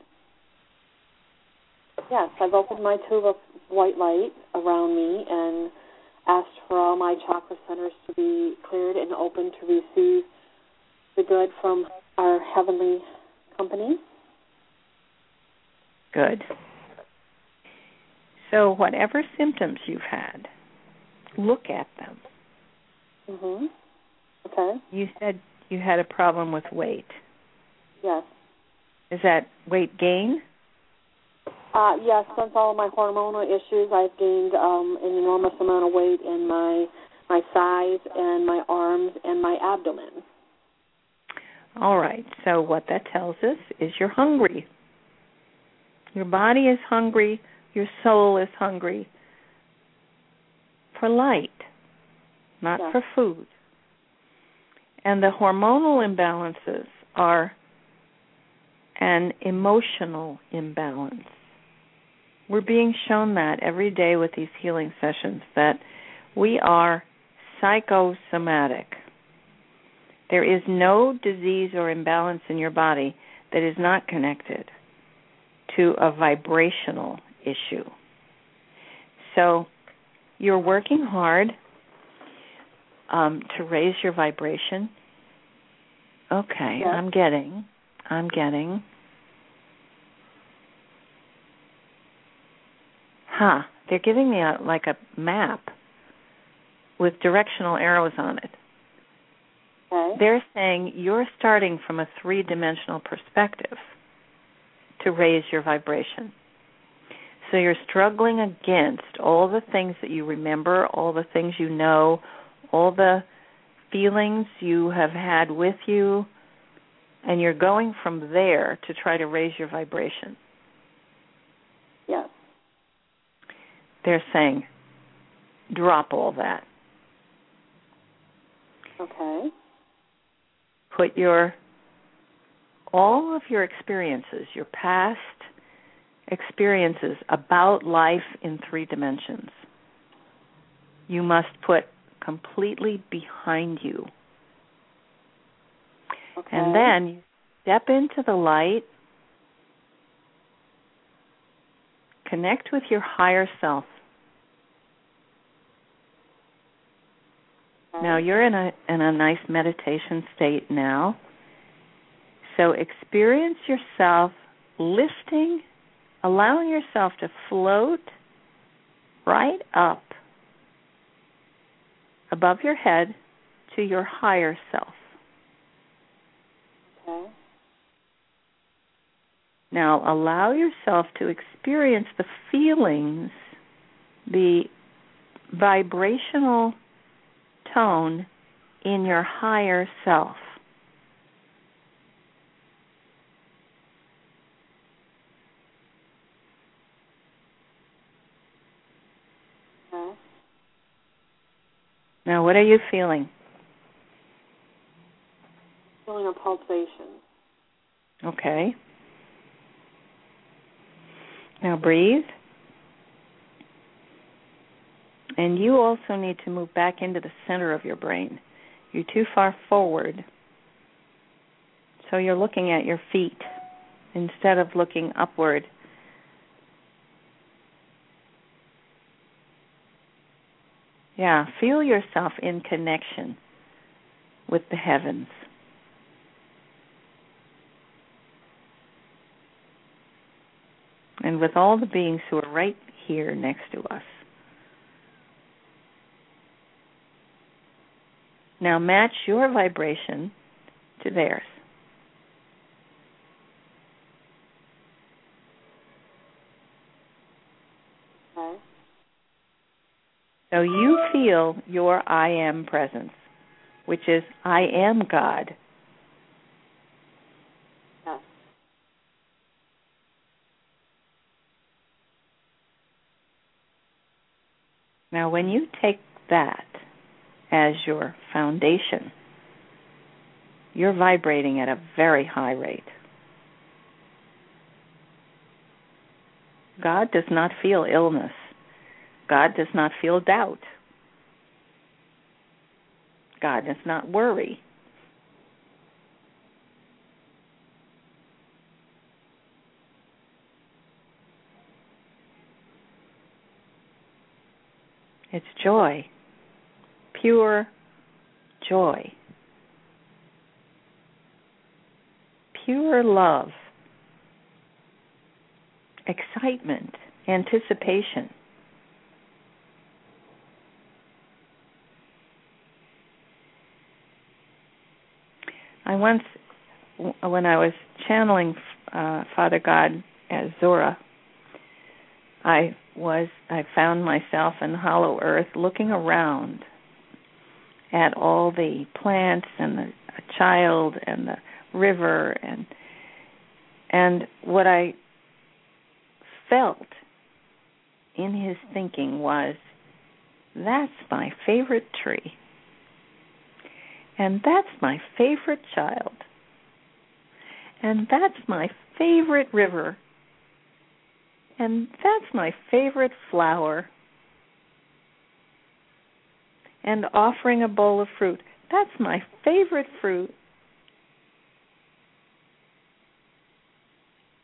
Yes, I've opened my tube of white light around me and asked for all my chakra centers to be cleared and open to receive the good from our heavenly company. Good. So, whatever symptoms you've had, look at them. Mhm. Okay. You said you had a problem with weight. Yes. Is that weight gain? Uh, yes, since all of my hormonal issues, I've gained um, an enormous amount of weight in my my thighs and my arms and my abdomen. All right. So what that tells us is you're hungry. Your body is hungry, your soul is hungry for light, not Yeah. for food. And the hormonal imbalances are an emotional imbalance. We're being shown that every day with these healing sessions that we are psychosomatic. There is no disease or imbalance in your body that is not connected to a vibrational issue. So you're working hard um, to raise your vibration. Okay, Yes. I'm getting, I'm getting. Huh? They're giving me a like a map with directional arrows on it. Okay. They're saying you're starting from a three dimensional perspective to raise your vibration. So you're struggling against all the things that you remember, all the things you know, all the feelings you have had with you, and you're going from there to try to raise your vibration. Yes. They're saying drop all that. Okay. put your all of your experiences, your past experiences about life in three dimensions. You must put completely behind you. Okay. And then you step into the light, connect with your higher self. Now you're in a in a nice meditation state now. So experience yourself lifting, allowing yourself to float right up above your head to your higher self. Okay. Now allow yourself to experience the feelings, the vibrational tone in your higher self. Okay. Now, what are you feeling? Feeling a pulsation. Okay. Now breathe. And you also need to move back into the center of your brain. You're too far forward. So you're looking at your feet instead of looking upward. Yeah, feel yourself in connection with the heavens. And with all the beings who are right here next to us. Now match your vibration to theirs. So you feel your I am presence, which is I am God. Now, when you take that as your foundation, you're vibrating at a very high rate. God does not feel illness. God does not feel doubt. God does not worry. It's joy, pure joy, pure love, excitement, anticipation. I once, when I was channeling uh, Father God as Zora, I was I found myself in Hollow Earth looking around at all the plants and the child and the river and and what I felt in his thinking was that's my favorite tree and that's my favorite child and that's my favorite river and that's my favorite flower. And offering a bowl of fruit. That's my favorite fruit.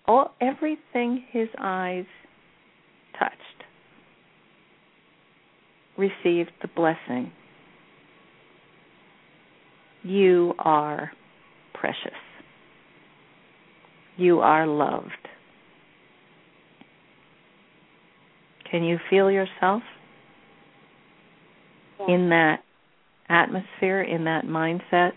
All everything his eyes touched received the blessing. You are precious. You are loved. Can you feel yourself Yes. in that atmosphere, in that mindset?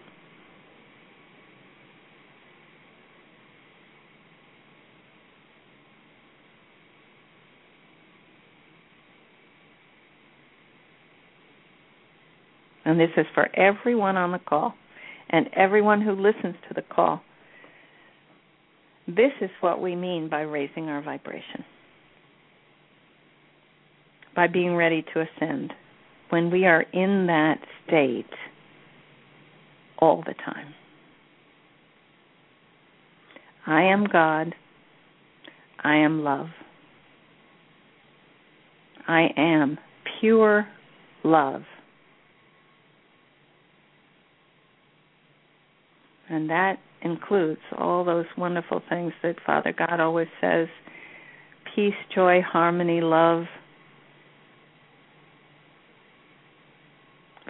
And this is for everyone on the call and everyone who listens to the call. This is what we mean by raising our vibration by being ready to ascend when we are in that state all the time. I am God. I am love. I am pure love. And that includes all those wonderful things that Father God always says peace, joy, harmony, love,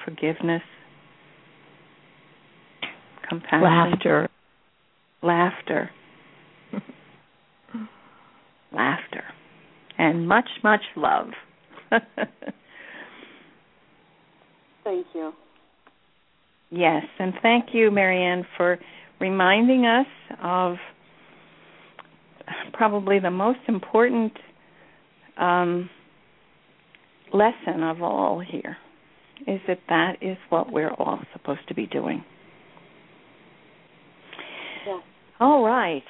forgiveness, compassion, Laughter. laughter, laughter, and much, much love. Thank you. Yes, and thank you, Marianne, for reminding us of probably the most important um, lesson of all here is that that is what we're all supposed to be doing. Yeah. All right.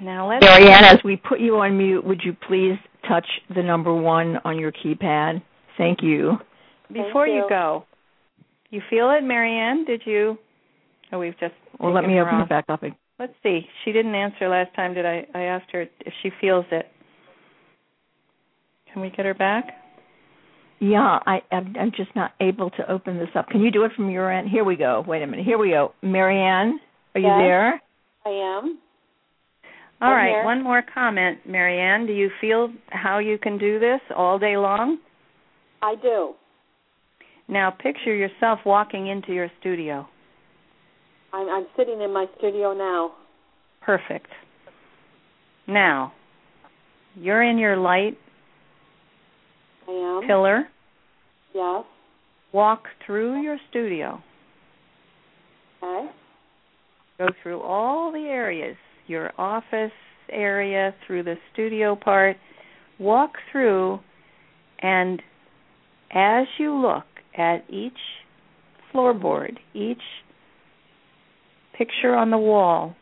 Now let's Marianne, as we put you on mute, would you please touch the number one on your keypad? Thank you. before you you. go. You feel it, Marianne? Did you? Oh, we've just. Well, let me her open off. it back up. Let's see. She didn't answer last time. Did I? I asked her if she feels it. Can we get her back? Yeah, I, I'm, I'm just not able to open this up. Can you do it from your end? Here we go. Wait a minute. Here we go. Marianne, are you Yes. there? I am. All I'm right. here. One more comment, Marianne. Do you feel how you can do this all day long? I do. Now picture yourself walking into your studio. I'm I'm sitting in my studio now. Perfect. Now, you're in your light I am. pillar. Yes. Walk through your studio Okay. Go through all the areas, your office area, through the studio part. Walk through, and as you look at each floorboard, each picture on the wall,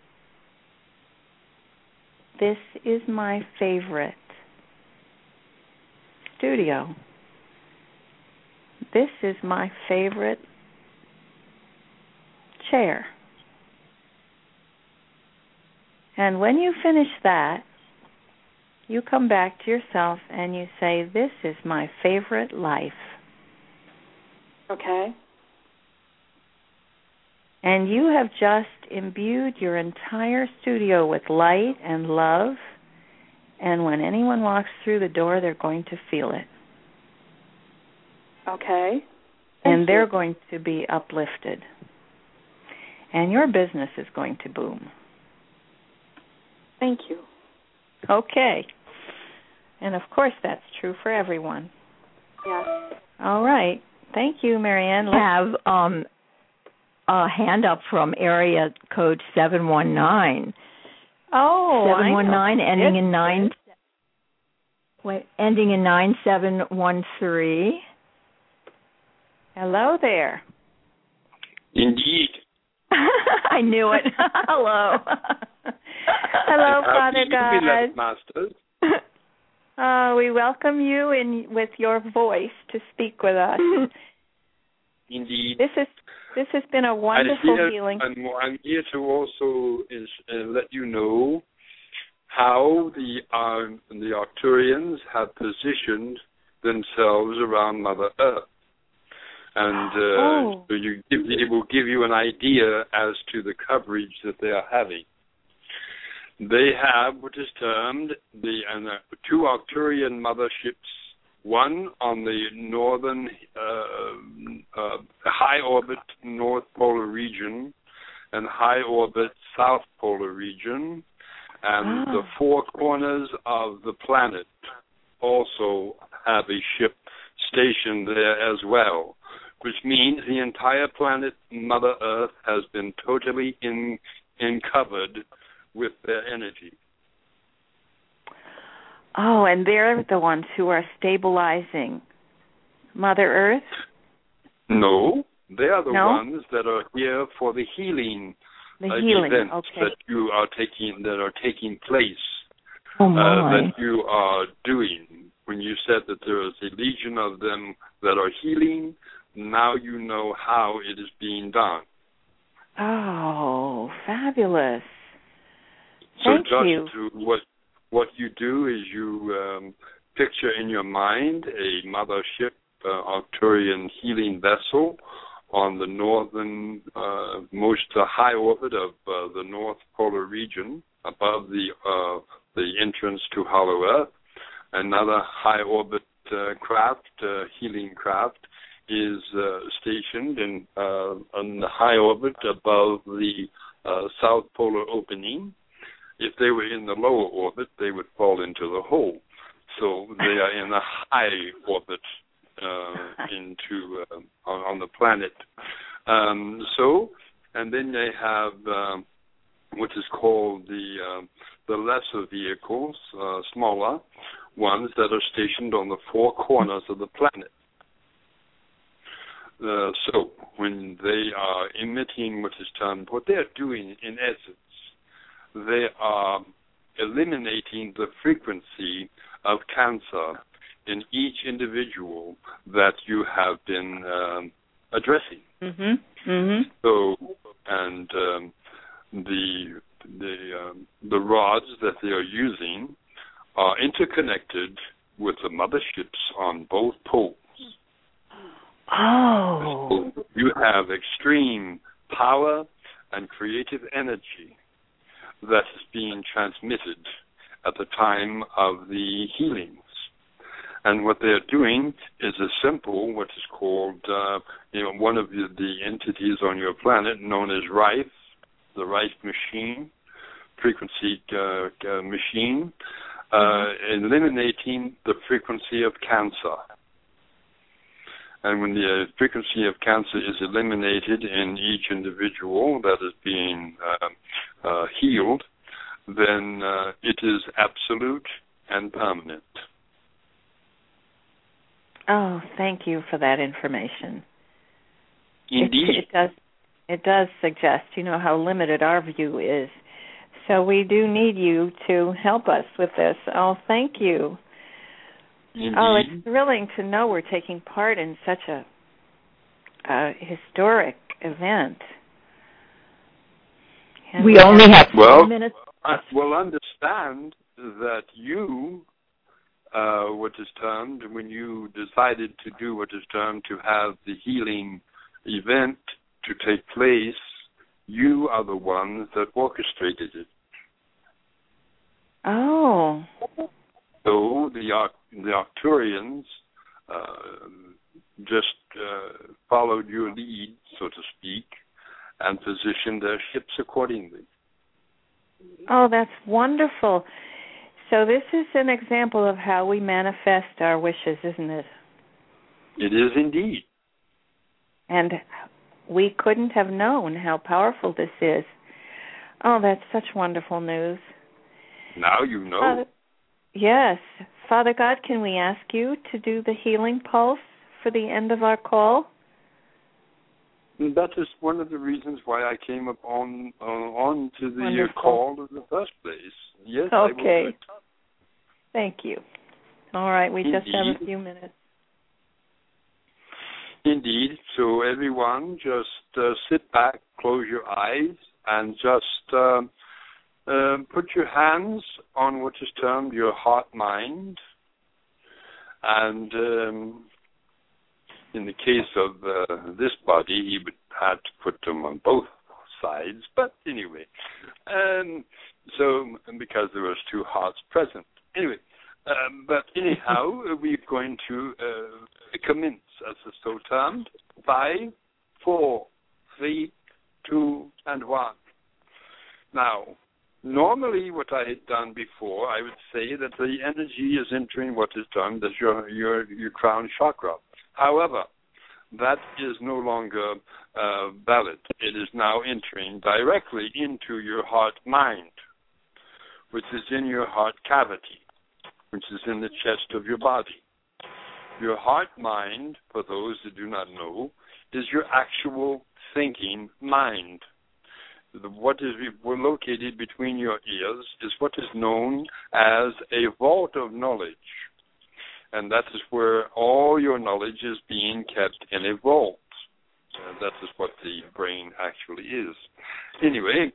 this is my favorite studio. This is my favorite chair. And when you finish that, you come back to yourself and you say, This is my favorite life. Okay. And you have just imbued your entire studio with light and love. And when anyone walks through the door, they're going to feel it. Okay. and they're going to be uplifted. And your business is going to boom. Thank you. Okay. And of course, that's true for everyone. Yes. All right. Thank you, Marianne. We have um, a hand up from area code 719. Oh, 719 ending in 9 wait, ending in 9713. Hello there. Indeed. I knew it. Hello. Hello, How Father do you be God. Masters? Uh, we welcome you in with your voice to speak with us. Indeed. This is this has been a wonderful here, healing. I'm, I'm here to also is, uh, let you know how the um, the Arcturians have positioned themselves around Mother Earth, and uh, Oh. so you give, it will give you an idea as to the coverage that they are having. They have what is termed the uh, two Arcturian motherships, one on the northern uh, uh, high orbit north polar region and high orbit south polar region, and Ah. the four corners of the planet also have a ship stationed there as well, which means the entire planet, Mother Earth, has been totally in, in covered with their energy. Oh, and they're the ones who are stabilizing Mother Earth. No, they are the No? ones that are here for the healing, The uh, healing. events Okay. that you are taking that are taking place. oh uh, that you are doing. When you said that there is a legion of them that are healing, now you know how it is being done. Oh, fabulous. So Thank just you. to what what you do is you um, picture in your mind a mothership uh, Arcturian healing vessel on the northern uh, most uh, high orbit of uh, the north polar region above the uh, the entrance to Hollow Earth. Another high orbit uh, craft, uh, healing craft, is uh, stationed in uh, on the high orbit above the uh, south polar opening. If they were in the lower orbit, they would fall into the hole. So they are in a high orbit uh, into uh, on, on the planet. Um, so, and then they have um, what is called the um, the lesser vehicles, uh, smaller ones that are stationed on the four corners of the planet. Uh, so when they are emitting what is termed, what they are doing in essence, they are eliminating the frequency of cancer in each individual that you have been um, addressing. Mhm. Mhm. So, and um, the the um, the rods that they are using are interconnected with the motherships on both poles. Oh. So you have extreme power and creative energy that is being transmitted at the time of the healings. And what they're doing is a simple, what is called, uh, you know, one of the, the entities on your planet known as Rife, the Rife machine, frequency uh, uh, machine, uh, eliminating the frequency of cancer. And when the frequency of cancer is eliminated in each individual that is being uh, uh, healed, then uh, it is absolute and permanent. Oh, thank you for that information. Indeed. It, it does it does suggest, you know, how limited our view is. So we do need you to help us with this. Oh, thank you. Indeed. Oh, it's thrilling to know we're taking part in such a, a historic event. And we only have well, minutes. I will understand that you, uh, what is termed, when you decided to do what is termed to have the healing event to take place, you are the ones that orchestrated it. Oh. So the the Arcturians uh, just uh, followed your lead, so to speak, and positioned their ships accordingly. Oh, that's wonderful. So this is an example of how we manifest our wishes, isn't it? It is indeed. And we couldn't have known how powerful this is. Oh, that's such wonderful news. Now you know. Father, yes. Father God, can we ask you to do the healing pulse for the end of our call? That is one of the reasons why I came up on uh, on to the Wonderful. call in the first place. Yes, Okay. Thank you. All right, we just have a few minutes. Indeed. So everyone, just uh, sit back, close your eyes, and just um, um put your hands on what is termed your heart mind. And um, in the case of uh, this body, he would have to put them on both sides. But anyway, um, so because there was two hearts present. Anyway, um, but anyhow, we're going to uh, commence, as it's so termed. Five, four, three, two, and one. Now, normally, what I had done before, I would say that the energy is entering what is termed as your your your crown chakra. However, that is no longer uh, valid. It is now entering directly into your heart mind, which is in your heart cavity which is in the chest of your body. Your heart mind, for those that do not know, is your actual thinking mind. The, what is located between your ears is what is known as a vault of knowledge. And that is where all your knowledge is being kept in a vault. Uh, that is what the brain actually is. Anyway,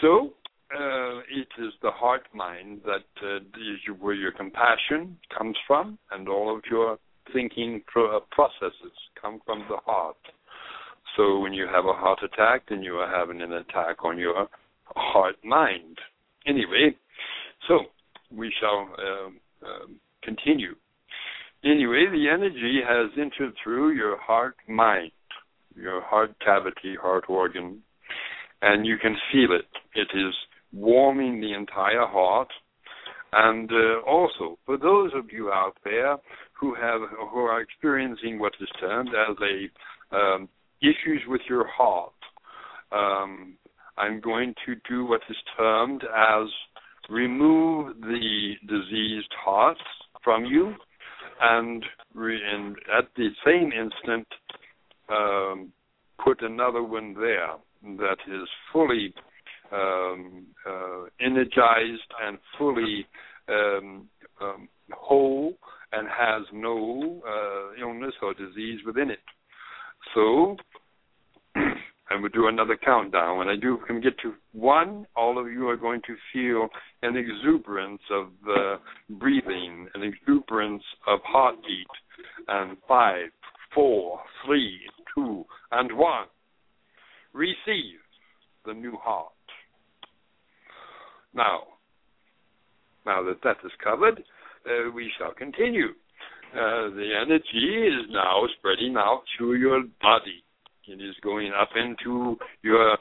so uh, it is the heart mind that uh, is where your compassion comes from, and all of your thinking pro- processes come from the heart. So when you have a heart attack, then you are having an attack on your heart mind. Anyway, so we shall um, um, continue. Anyway, the energy has entered through your heart mind, your heart cavity, heart organ, and you can feel it. It is warming the entire heart. And uh, also, for those of you out there who have who are experiencing what is termed as a um, issues with your heart, um, I'm going to do what is termed as remove the diseased heart from you, and, re- and at the same instant um, put another one there that is fully um, uh, energized and fully um, um, whole and has no uh, illness or disease within it. So, I will do another countdown. When I do can get to one, all of you are going to feel an exuberance of uh, breathing, an exuberance of heartbeat. And five, four, three, two, and one. Receive the new heart. Now, now that that is covered, uh, we shall continue. Uh, the energy is now spreading out through your body. It is going up into your,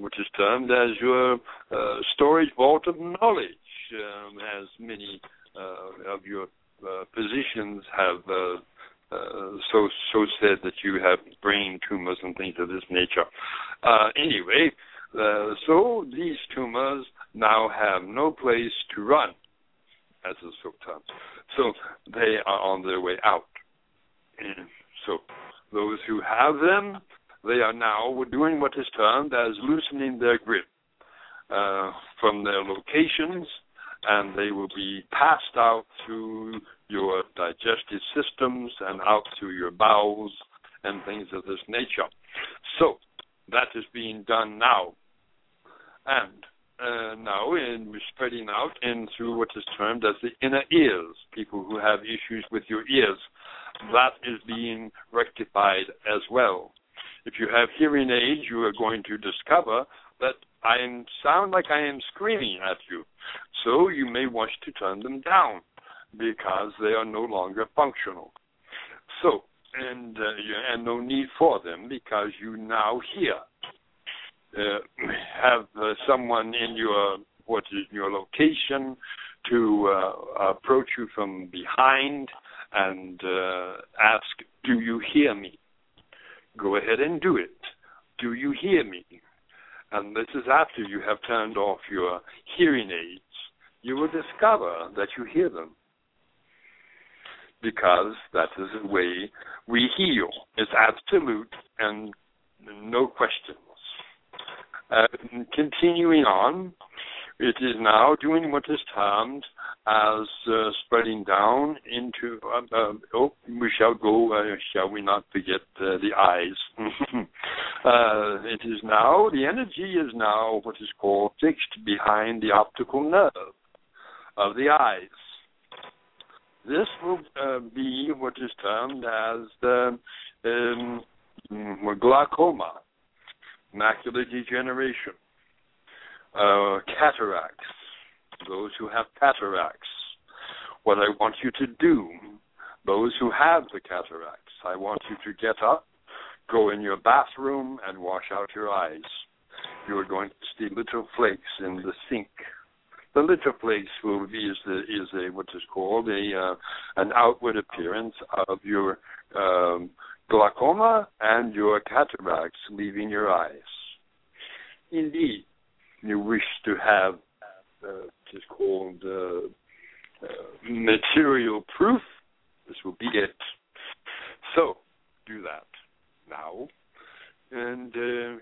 which is termed as your uh, storage vault of knowledge, um, as many uh, of your uh, positions have uh, uh, so also said that you have brain tumors and things of this nature. Uh, anyway, so these tumors now have no place to run, as so termed. So they are on their way out. And so those who have them, they are now doing what is termed as loosening their grip uh, from their locations, and they will be passed out through your digestive systems and out through your bowels and things of this nature. So that is being done now. And uh, now in spreading out into what is termed as the inner ears, people who have issues with your ears. That is being rectified as well. If you have hearing aids, you are going to discover that I sound like I am screaming at you. So you may wish to turn them down because they are no longer functional. So, and uh, and no need for them because you now hear. Uh, have uh, someone in your what is your location to uh, approach you from behind and uh, ask, "Do you hear me?" Go ahead and do it. Do you hear me? And this is after you have turned off your hearing aids. You will discover that you hear them because that is the way we heal. It's absolute and no questions. Uh, continuing on, it is now doing what is termed as uh, spreading down into. Uh, uh oh, we shall go. Uh, shall we not forget uh, the eyes? it is now the energy is now what is called fixed behind the optical nerve of the eyes. This will be what is termed as the um, glaucoma, macular degeneration, cataracts those who have cataracts. What I want you to do, those who have the cataracts, I want you to get up, go in your bathroom, and wash out your eyes. You are going to see little flakes in the sink. The little flakes will be is, the, is a what is called a uh, an outward appearance of your um, glaucoma and your cataracts leaving your eyes. Indeed, you wish to have uh, is called uh, uh, material proof. This will be it. So do that now, and uh,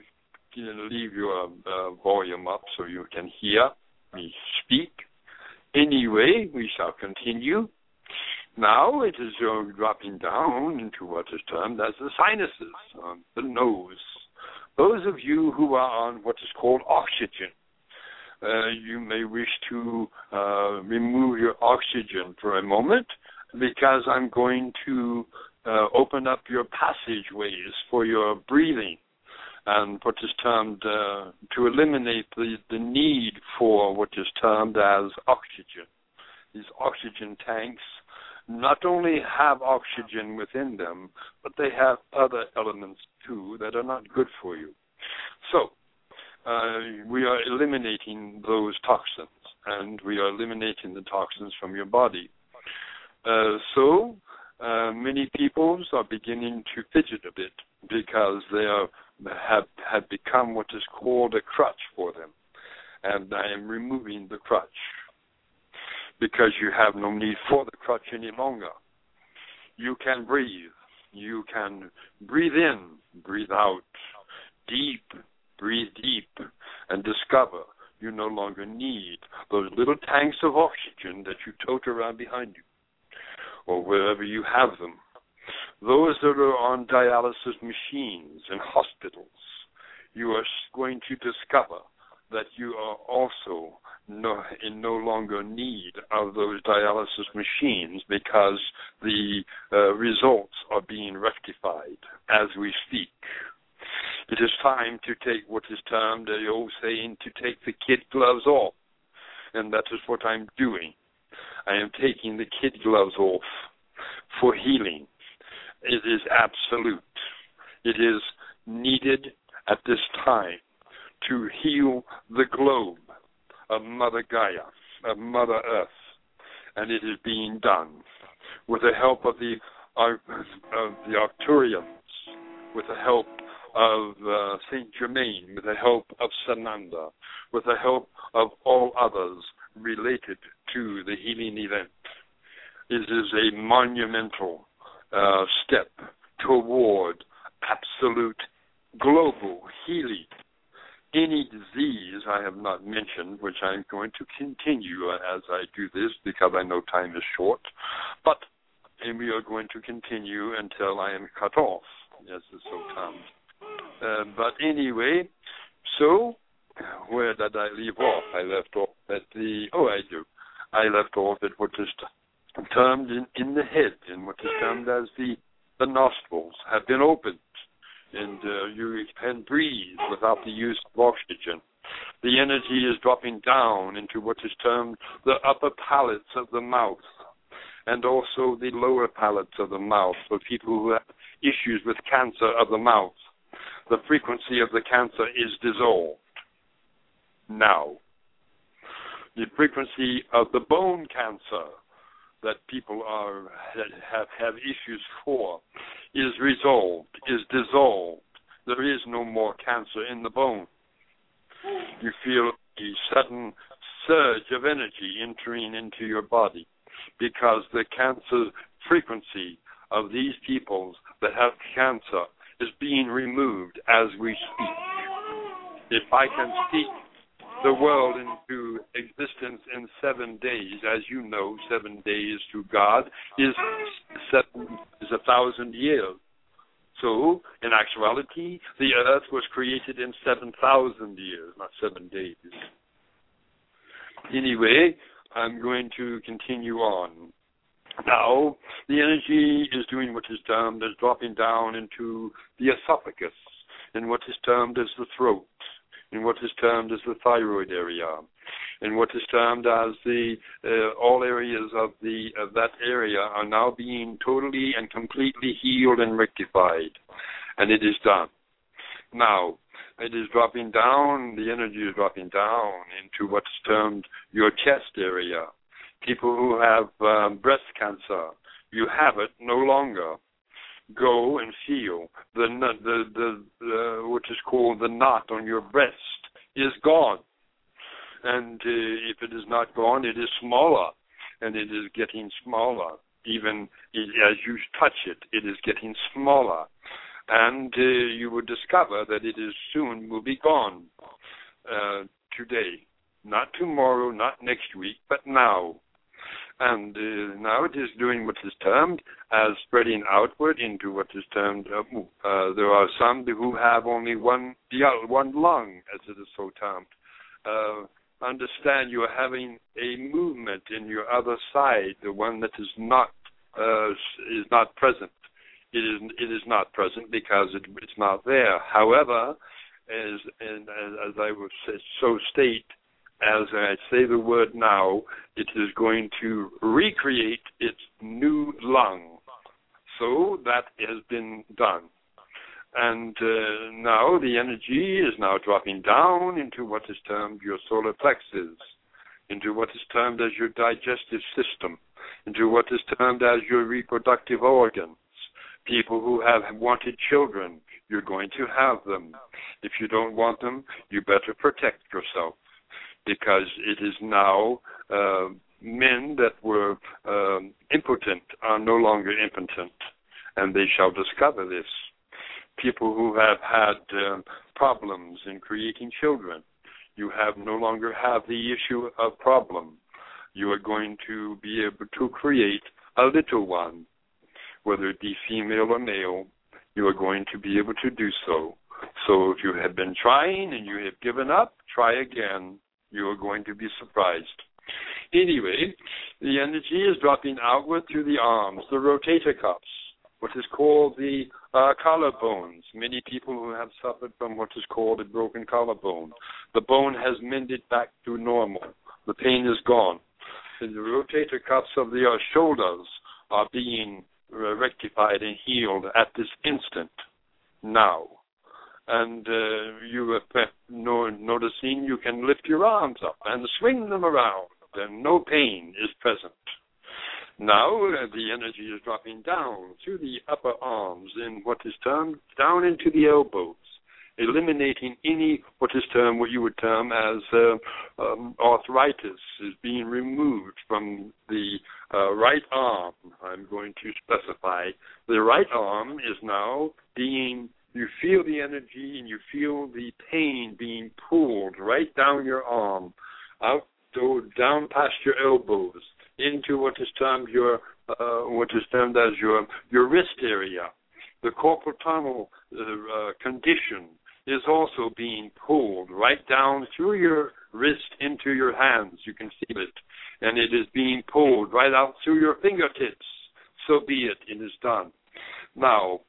you leave your uh, volume up so you can hear me speak. Anyway, we shall continue. Now it is uh, dropping down into what is termed as the sinuses, um, the nose. Those of you who are on what is called oxygen, uh, you may wish to uh, remove your oxygen for a moment because I'm going to uh, open up your passageways for your breathing and what is termed uh, to eliminate the, the need for what is termed as oxygen. These oxygen tanks not only have oxygen within them, but they have other elements too that are not good for you. So, uh, we are eliminating those toxins, and we are eliminating the toxins from your body. Uh, so, uh, many people are beginning to fidget a bit because they are, have have become what is called a crutch for them, and I am removing the crutch because you have no need for the crutch any longer. You can breathe. You can breathe in, breathe out, deep breathe deep, and discover you no longer need those little tanks of oxygen that you tote around behind you or wherever you have them. Those that are on dialysis machines in hospitals, you are going to discover that you are also no, in no longer need of those dialysis machines because the uh, results are being rectified as we speak. It is time to take what is termed the old saying to take the kid gloves off. And that is what I'm doing. I am taking the kid gloves off for healing. It is absolute. It is needed at this time to heal the globe of Mother Gaia, of Mother Earth. And it is being done with the help of the of the Arcturians, with the help of uh, Saint Germain, with the help of Sananda, with the help of all others related to the healing event. This is a monumental uh, step toward absolute global healing. Any disease I have not mentioned, which I'm going to continue as I do this because I know time is short, but we are going to continue until I am cut off, as the so comes. Uh, but anyway, so where did I leave off? I left off at the oh I do. I left off at what is termed in, in the head, and what is termed as the the nostrils have been opened, and uh, you can breathe without the use of oxygen. The energy is dropping down into what is termed the upper palates of the mouth, and also the lower palates of the mouth for people who have issues with cancer of the mouth. The frequency of the cancer is dissolved now. The frequency of the bone cancer that people are have have issues for is resolved, is dissolved. There is no more cancer in the bone. You feel a sudden surge of energy entering into your body because the cancer frequency of these peoples that have cancer is being removed as we speak. If I can speak the world into existence in seven days. As you know, seven days to God is seven is a thousand years. So, in actuality, the earth was created in 7,000 years, not seven days. Anyway, I'm going to continue on. Now, the energy is doing what is termed as dropping down into the esophagus and what is termed as the throat in what is termed as the thyroid area, in what is termed as the uh, all areas of the of that area are now being totally and completely healed and rectified, and it is done. Now, it is dropping down, the energy is dropping down into what's termed your chest area. People who have um, breast cancer, you have it no longer. Go and feel the the the, the which is called the knot on your breast is gone, and uh, if it is not gone, it is smaller, and it is getting smaller. Even as you touch it, it is getting smaller, and uh, you will discover that it is soon will be gone. Uh, today, not tomorrow, not next week, but now and uh, now it is doing what is termed as spreading outward into what is termed. Uh, uh, there are some who have only one one lung, as it is so termed. Uh, understand you are having a movement in your other side, the one that is not uh, is not present. It is it is not present because it, it's not there. However, as and as I would say, so state as I say the word now, it is going to recreate its new lung. So that has been done. And uh, now the energy is now dropping down into what is termed your solar plexus, into what is termed as your digestive system, into what is termed as your reproductive organs. People who have wanted children, you're going to have them. If you don't want them, you better protect yourself because it is now uh, men that were um, impotent are no longer impotent, and they shall discover this. People who have had um, problems in creating children, you have no longer have the issue of problem. You are going to be able to create a little one, whether it be female or male. You are going to be able to do so. So if you have been trying and you have given up, try again you are going to be surprised. Anyway, the energy is dropping outward through the arms, the rotator cuffs, what is called the uh, collarbones. Many people who have suffered from what is called a broken collarbone. The bone has mended back to normal. The pain is gone. And the rotator cuffs of the uh, shoulders are being uh, rectified and healed at this instant, now and uh, you are noticing you can lift your arms up and swing them around, and no pain is present. Now uh, the energy is dropping down through the upper arms in what is termed down into the elbows, eliminating any what is termed what you would term as uh, um, arthritis is being removed from the uh, right arm. I'm going to specify the right arm is now being you feel the energy and you feel the pain being pulled right down your arm, out to, down past your elbows, into what is termed your uh, what is termed as your your wrist area. The carpal tunnel uh, uh, condition is also being pulled right down through your wrist into your hands. You can feel it, and it is being pulled right out through your fingertips. So be it. It is done. Now,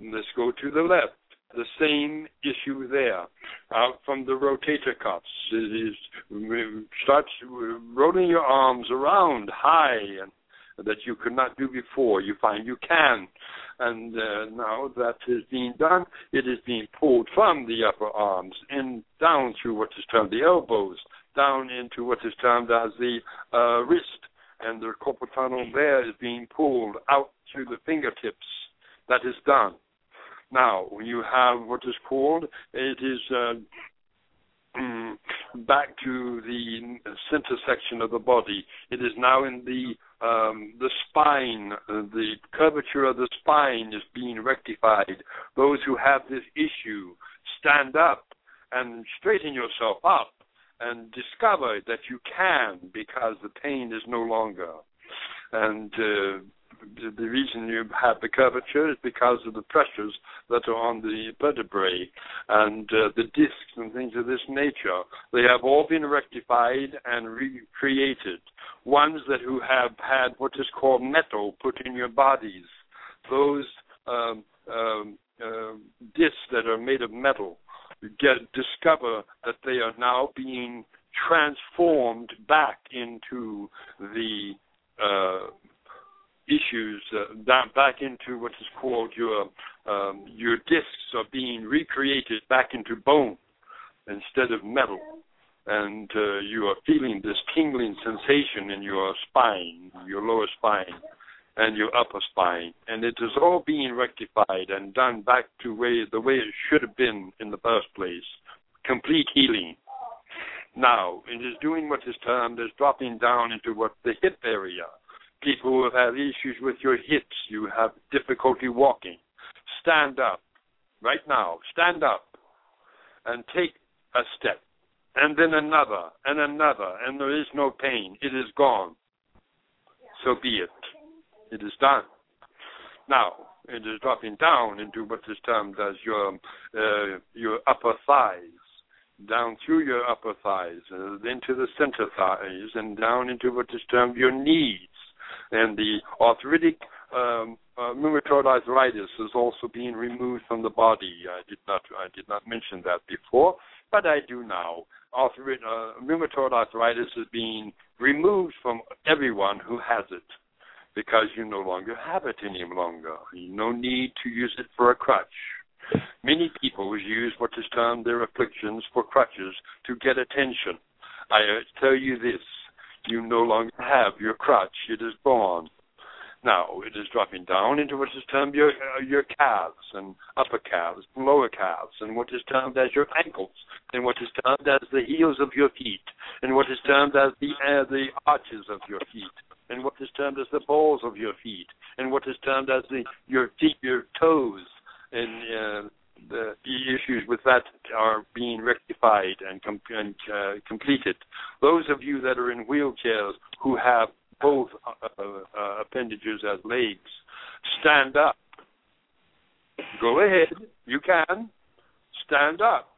let's go to the left the same issue there. Out from the rotator cuffs, it is starts rolling your arms around high and that you could not do before. You find you can, and uh, now that is being done. It is being pulled from the upper arms and down through what is termed the elbows, down into what is termed as the uh, wrist, and the carpal tunnel there is being pulled out through the fingertips. That is done. Now, you have what is called, it is uh, mm, back to the center section of the body. It is now in the um, the spine. The curvature of the spine is being rectified. Those who have this issue stand up and straighten yourself up and discover that you can because the pain is no longer. And uh, the reason you have the curvature is because of the pressures that are on the vertebrae and uh, the discs and things of this nature. They have all been rectified and recreated. Ones that who have had what is called metal put in your bodies, those um, um, uh, discs that are made of metal, get discover that they are now being transformed back into the uh, issues uh, down back into what is called your um, your discs are being recreated back into bone instead of metal, and uh, you are feeling this tingling sensation in your spine, your lower spine, and your upper spine, and it is all being rectified and done back to way the way it should have been in the first place, complete healing. Now, it is doing what is termed as dropping down into what the hip area people who have had issues with your hips, you have difficulty walking, stand up right now. Stand up and take a step, and then another, and another, and there is no pain. It is gone. So be it. It is done. Now, it is dropping down into what is termed as your uh, your upper thighs, down through your upper thighs, uh, into the center thighs, and down into what is termed your knees and the arthritic um, uh, rheumatoid arthritis is also being removed from the body. I did not I did not mention that before, but I do now. Arthrit- uh, rheumatoid arthritis is being removed from everyone who has it because you no longer have it any longer. No need to use it for a crutch. Many people use what is termed their afflictions for crutches to get attention. I uh, tell you this you no longer have your crutch. It is gone. Now it is dropping down into what is termed your uh, your calves and upper calves and lower calves, and what is termed as your ankles, and what is termed as the heels of your feet, and what is termed as the uh, the arches of your feet, and what is termed as the balls of your feet, and what is termed as the your feet, your toes, and uh, the, issues with that are being rectified and, com- and uh, completed. Those of you that are in wheelchairs who have both uh, uh, appendages as legs, stand up. Go ahead, you can. Stand up.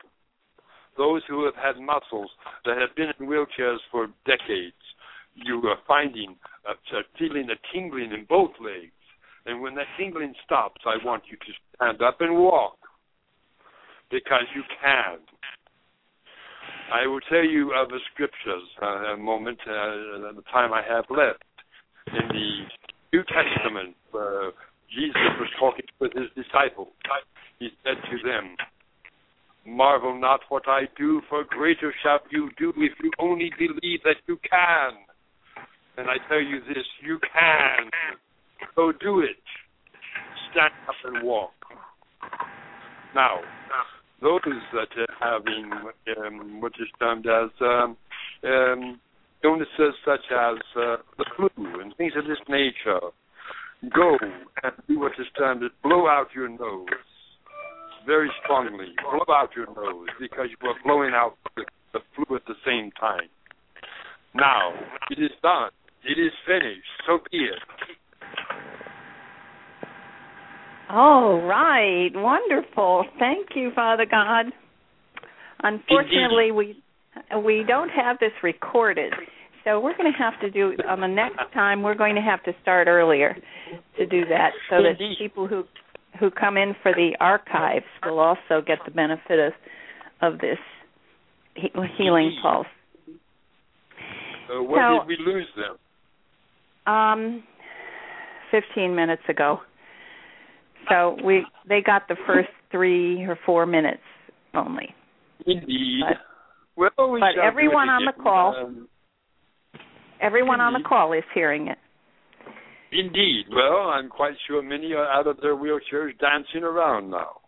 Those who have had muscles that have been in wheelchairs for decades, you are finding, uh, feeling a tingling in both legs. And when that tingling stops, I want you to stand up and walk because you can. I will tell you of the scriptures uh, a moment, uh, the time I have left. In the New Testament, uh, Jesus was talking with his disciples. He said to them, Marvel not what I do, for greater shall you do if you only believe that you can. And I tell you this, you can. Go do it. Stand up and walk. Now, those that are having um, what is termed as um, um, illnesses such as uh, the flu and things of this nature, go and do what is termed as blow out your nose very strongly. Blow out your nose because you are blowing out the, the flu at the same time. Now, it is done. It is finished. So be it. All right, wonderful. Thank you, Father God. Unfortunately, Indeed. we we don't have this recorded, so we're going to have to do on the next time. We're going to have to start earlier to do that, so that Indeed. people who who come in for the archives will also get the benefit of of this he- healing Indeed. pulse. Uh, when So- did we lose them? Um, fifteen minutes ago. So we they got the first three or four minutes only. Indeed. But- well, we but everyone on the call- Um, Everyone on the call is hearing it. indeed. Well, I'm quite sure many are out of their wheelchairs dancing around now.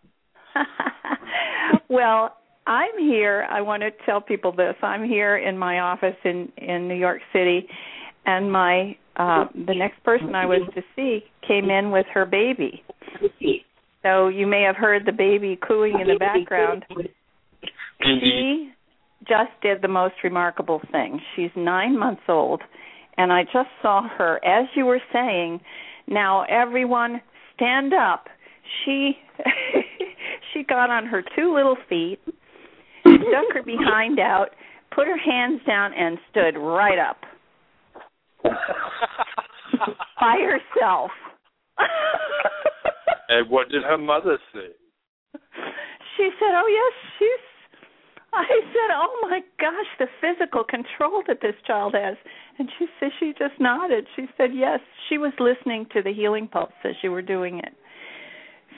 well, I'm here. I want to tell people this. I'm here in my office in in New York City, and my uh the next person I was to see came in with her baby. So you may have heard the baby cooing in the background. She just did the most remarkable thing. She's nine months old, and I just saw her as you were saying. Now everyone stand up. She she got on her two little feet, stuck her behind out, put her hands down, and stood right up by herself. and what did her mother say? she said, "Oh yes, she's." I said, "Oh my gosh, the physical control that this child has." And she said she just nodded. She said, "Yes, she was listening to the healing pulse as you were doing it."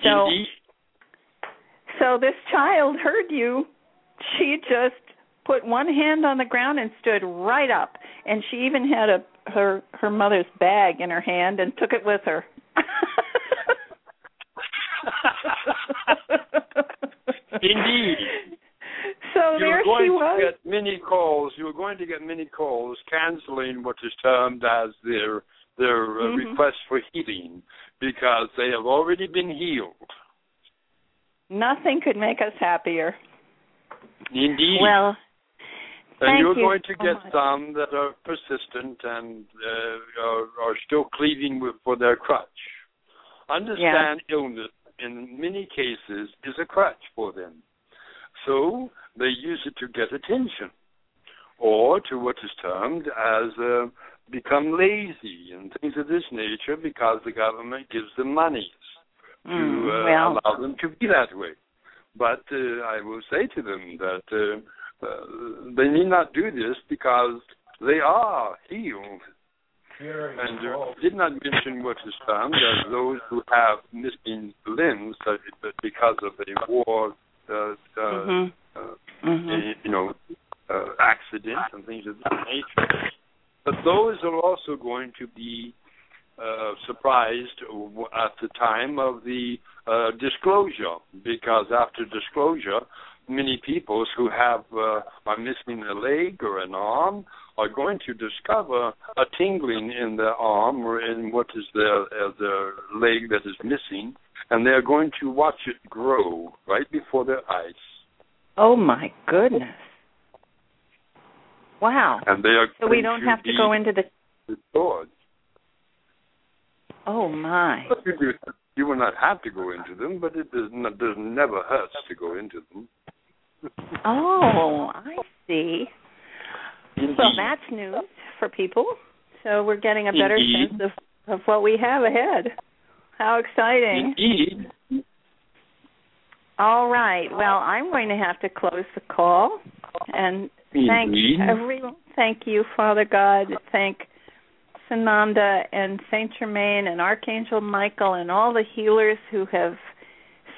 So, so this child heard you. She just put one hand on the ground and stood right up, and she even had a her her mother's bag in her hand and took it with her. Indeed. So you there were going she to get many calls. You were going to get many calls canceling what is termed as their their uh, Mhm. request for healing because they have already been healed. Nothing could make us happier. Indeed. Well, and thank you're you going to so get much. some that are persistent and uh, are, are still cleaving with, for their crutch. Understand illness in many cases is a crutch for them. So they use it to get attention or to what is termed as uh, become lazy and things of this nature because the government gives them monies to Mm, uh, well, allow them to be that way. But uh, I will say to them that uh, they need not do this because they are healed. And uh, did not mention what is done as those who have missing limbs because of a war, uh, uh, mhm, uh, mhm. you know, uh, accidents and things of that nature. But those are also going to be uh, surprised at the time of the uh, disclosure, because after disclosure, many people who have uh, are missing a leg or an arm are going to discover a tingling in their arm or in what is their uh, their leg that is missing, and they are going to watch it grow right before their eyes. Oh my goodness! Wow. and they are So we don't to have to go into the. restored. Oh my. You, do, you will not have to go into them, but it does, not, does never hurts to go into them. Oh, I see. Indeed. Well, that's news for people. So we're getting a better Indeed. sense of of what we have ahead. How exciting! Indeed. All right. Well, I'm going to have to close the call and thank Indeed. everyone. Thank you, Father God. Thank Sananda and Saint Germain and Archangel Michael and all the healers who have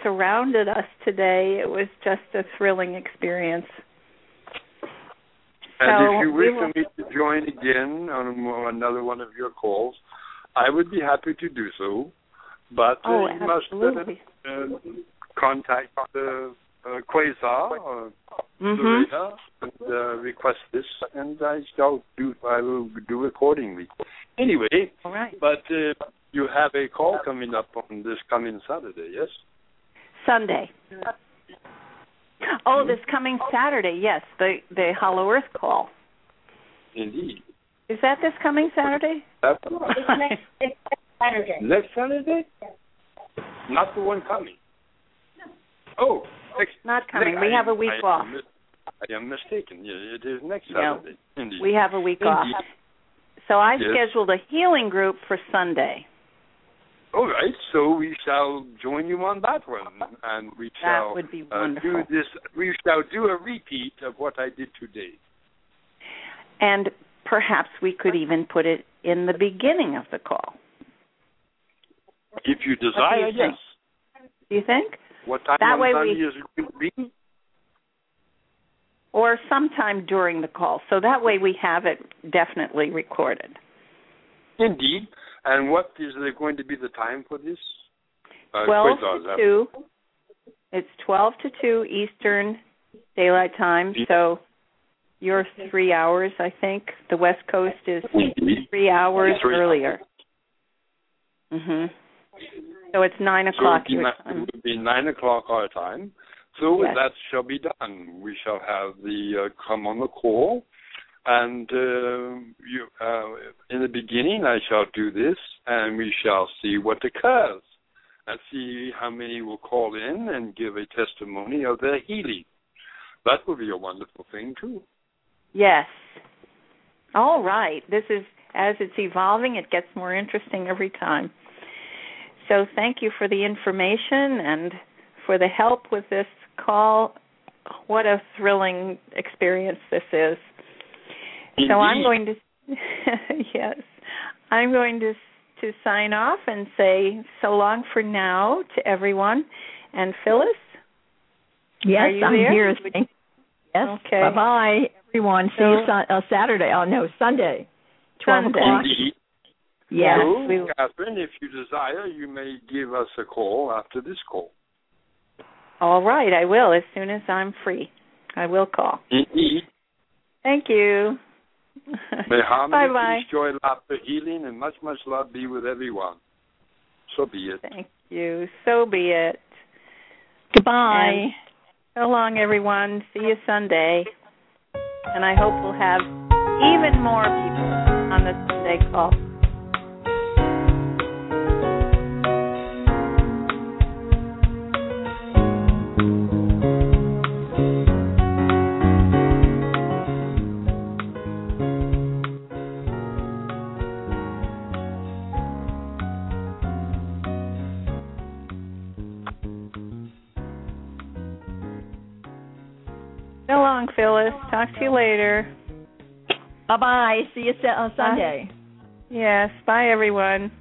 surrounded us today. It was just a thrilling experience. And So if you wish will- for me to join again on another one of your calls, I would be happy to do so. But uh, Oh, you must absolutely. uh, uh, contact the uh, Quasar or Mhm. Loretta and uh, request this, and I shall do. I will do accordingly. Anyway, All right. but uh, you have a call coming up on this coming Saturday, yes? Sunday. Oh, this coming Saturday, yes, the the Hollow Earth call. Indeed. Is that this coming Saturday? That's It's next, it's next Saturday. next Saturday? Not the one coming. Oh, next. Not coming. next- We have a week I off. I am mistaken. It is next No. Saturday. Indeed. We have a week off. So I Yes. scheduled a healing group for Sunday. All right, so we shall join you on that one, and we shall uh, do this. We shall do a repeat of what I did today. And perhaps we could even put it in the beginning of the call. If you desire, think? yes. Do you think? What time That way we- is it going to be? Or sometime during the call. So that way we have it definitely recorded. Indeed. And what is there going to be the time for this? Uh, 12 Quasar, to 2. It's 12 to 2 Eastern Daylight Time. So you're 3 hours, I think. The West Coast is 3 hours Three earlier. Mhm. So it's 9 o'clock be, it will be nine o'clock our time. So Yes. that shall be done. We shall have the uh, come on the call, and uh, you, uh, in the beginning I shall do this, and we shall see what occurs, and see how many will call in and give a testimony of their healing. That will be a wonderful thing too. Yes. All right. This is as it's evolving, it gets more interesting every time. So thank you for the information and for the help with this call. What a thrilling experience this is. So I'm going to yes. I'm going to to sign off and say so long for now to everyone. And Phyllis, Yes, Are you I'm there? here. Would- Thank- Yes. Okay. Bye bye, everyone. See you So- sun- uh, Saturday. Oh no, Sunday. Twelve Sunday. o'clock. Indeed. Yes. So, we- Kathryn, if you desire, you may give us a call after this call. all right, I will as soon as I'm free. I will call. Indeed. Thank you. May harmony, Bye bye. peace, joy, laughter, healing, and much, much love be with everyone. So be it. Thank you. So be it. Goodbye. And- So long, everyone. See you Sunday. And I hope we'll have even more people on the Sunday call. Talk to you later. Bye bye. See you on Sunday. Yes. Bye, everyone.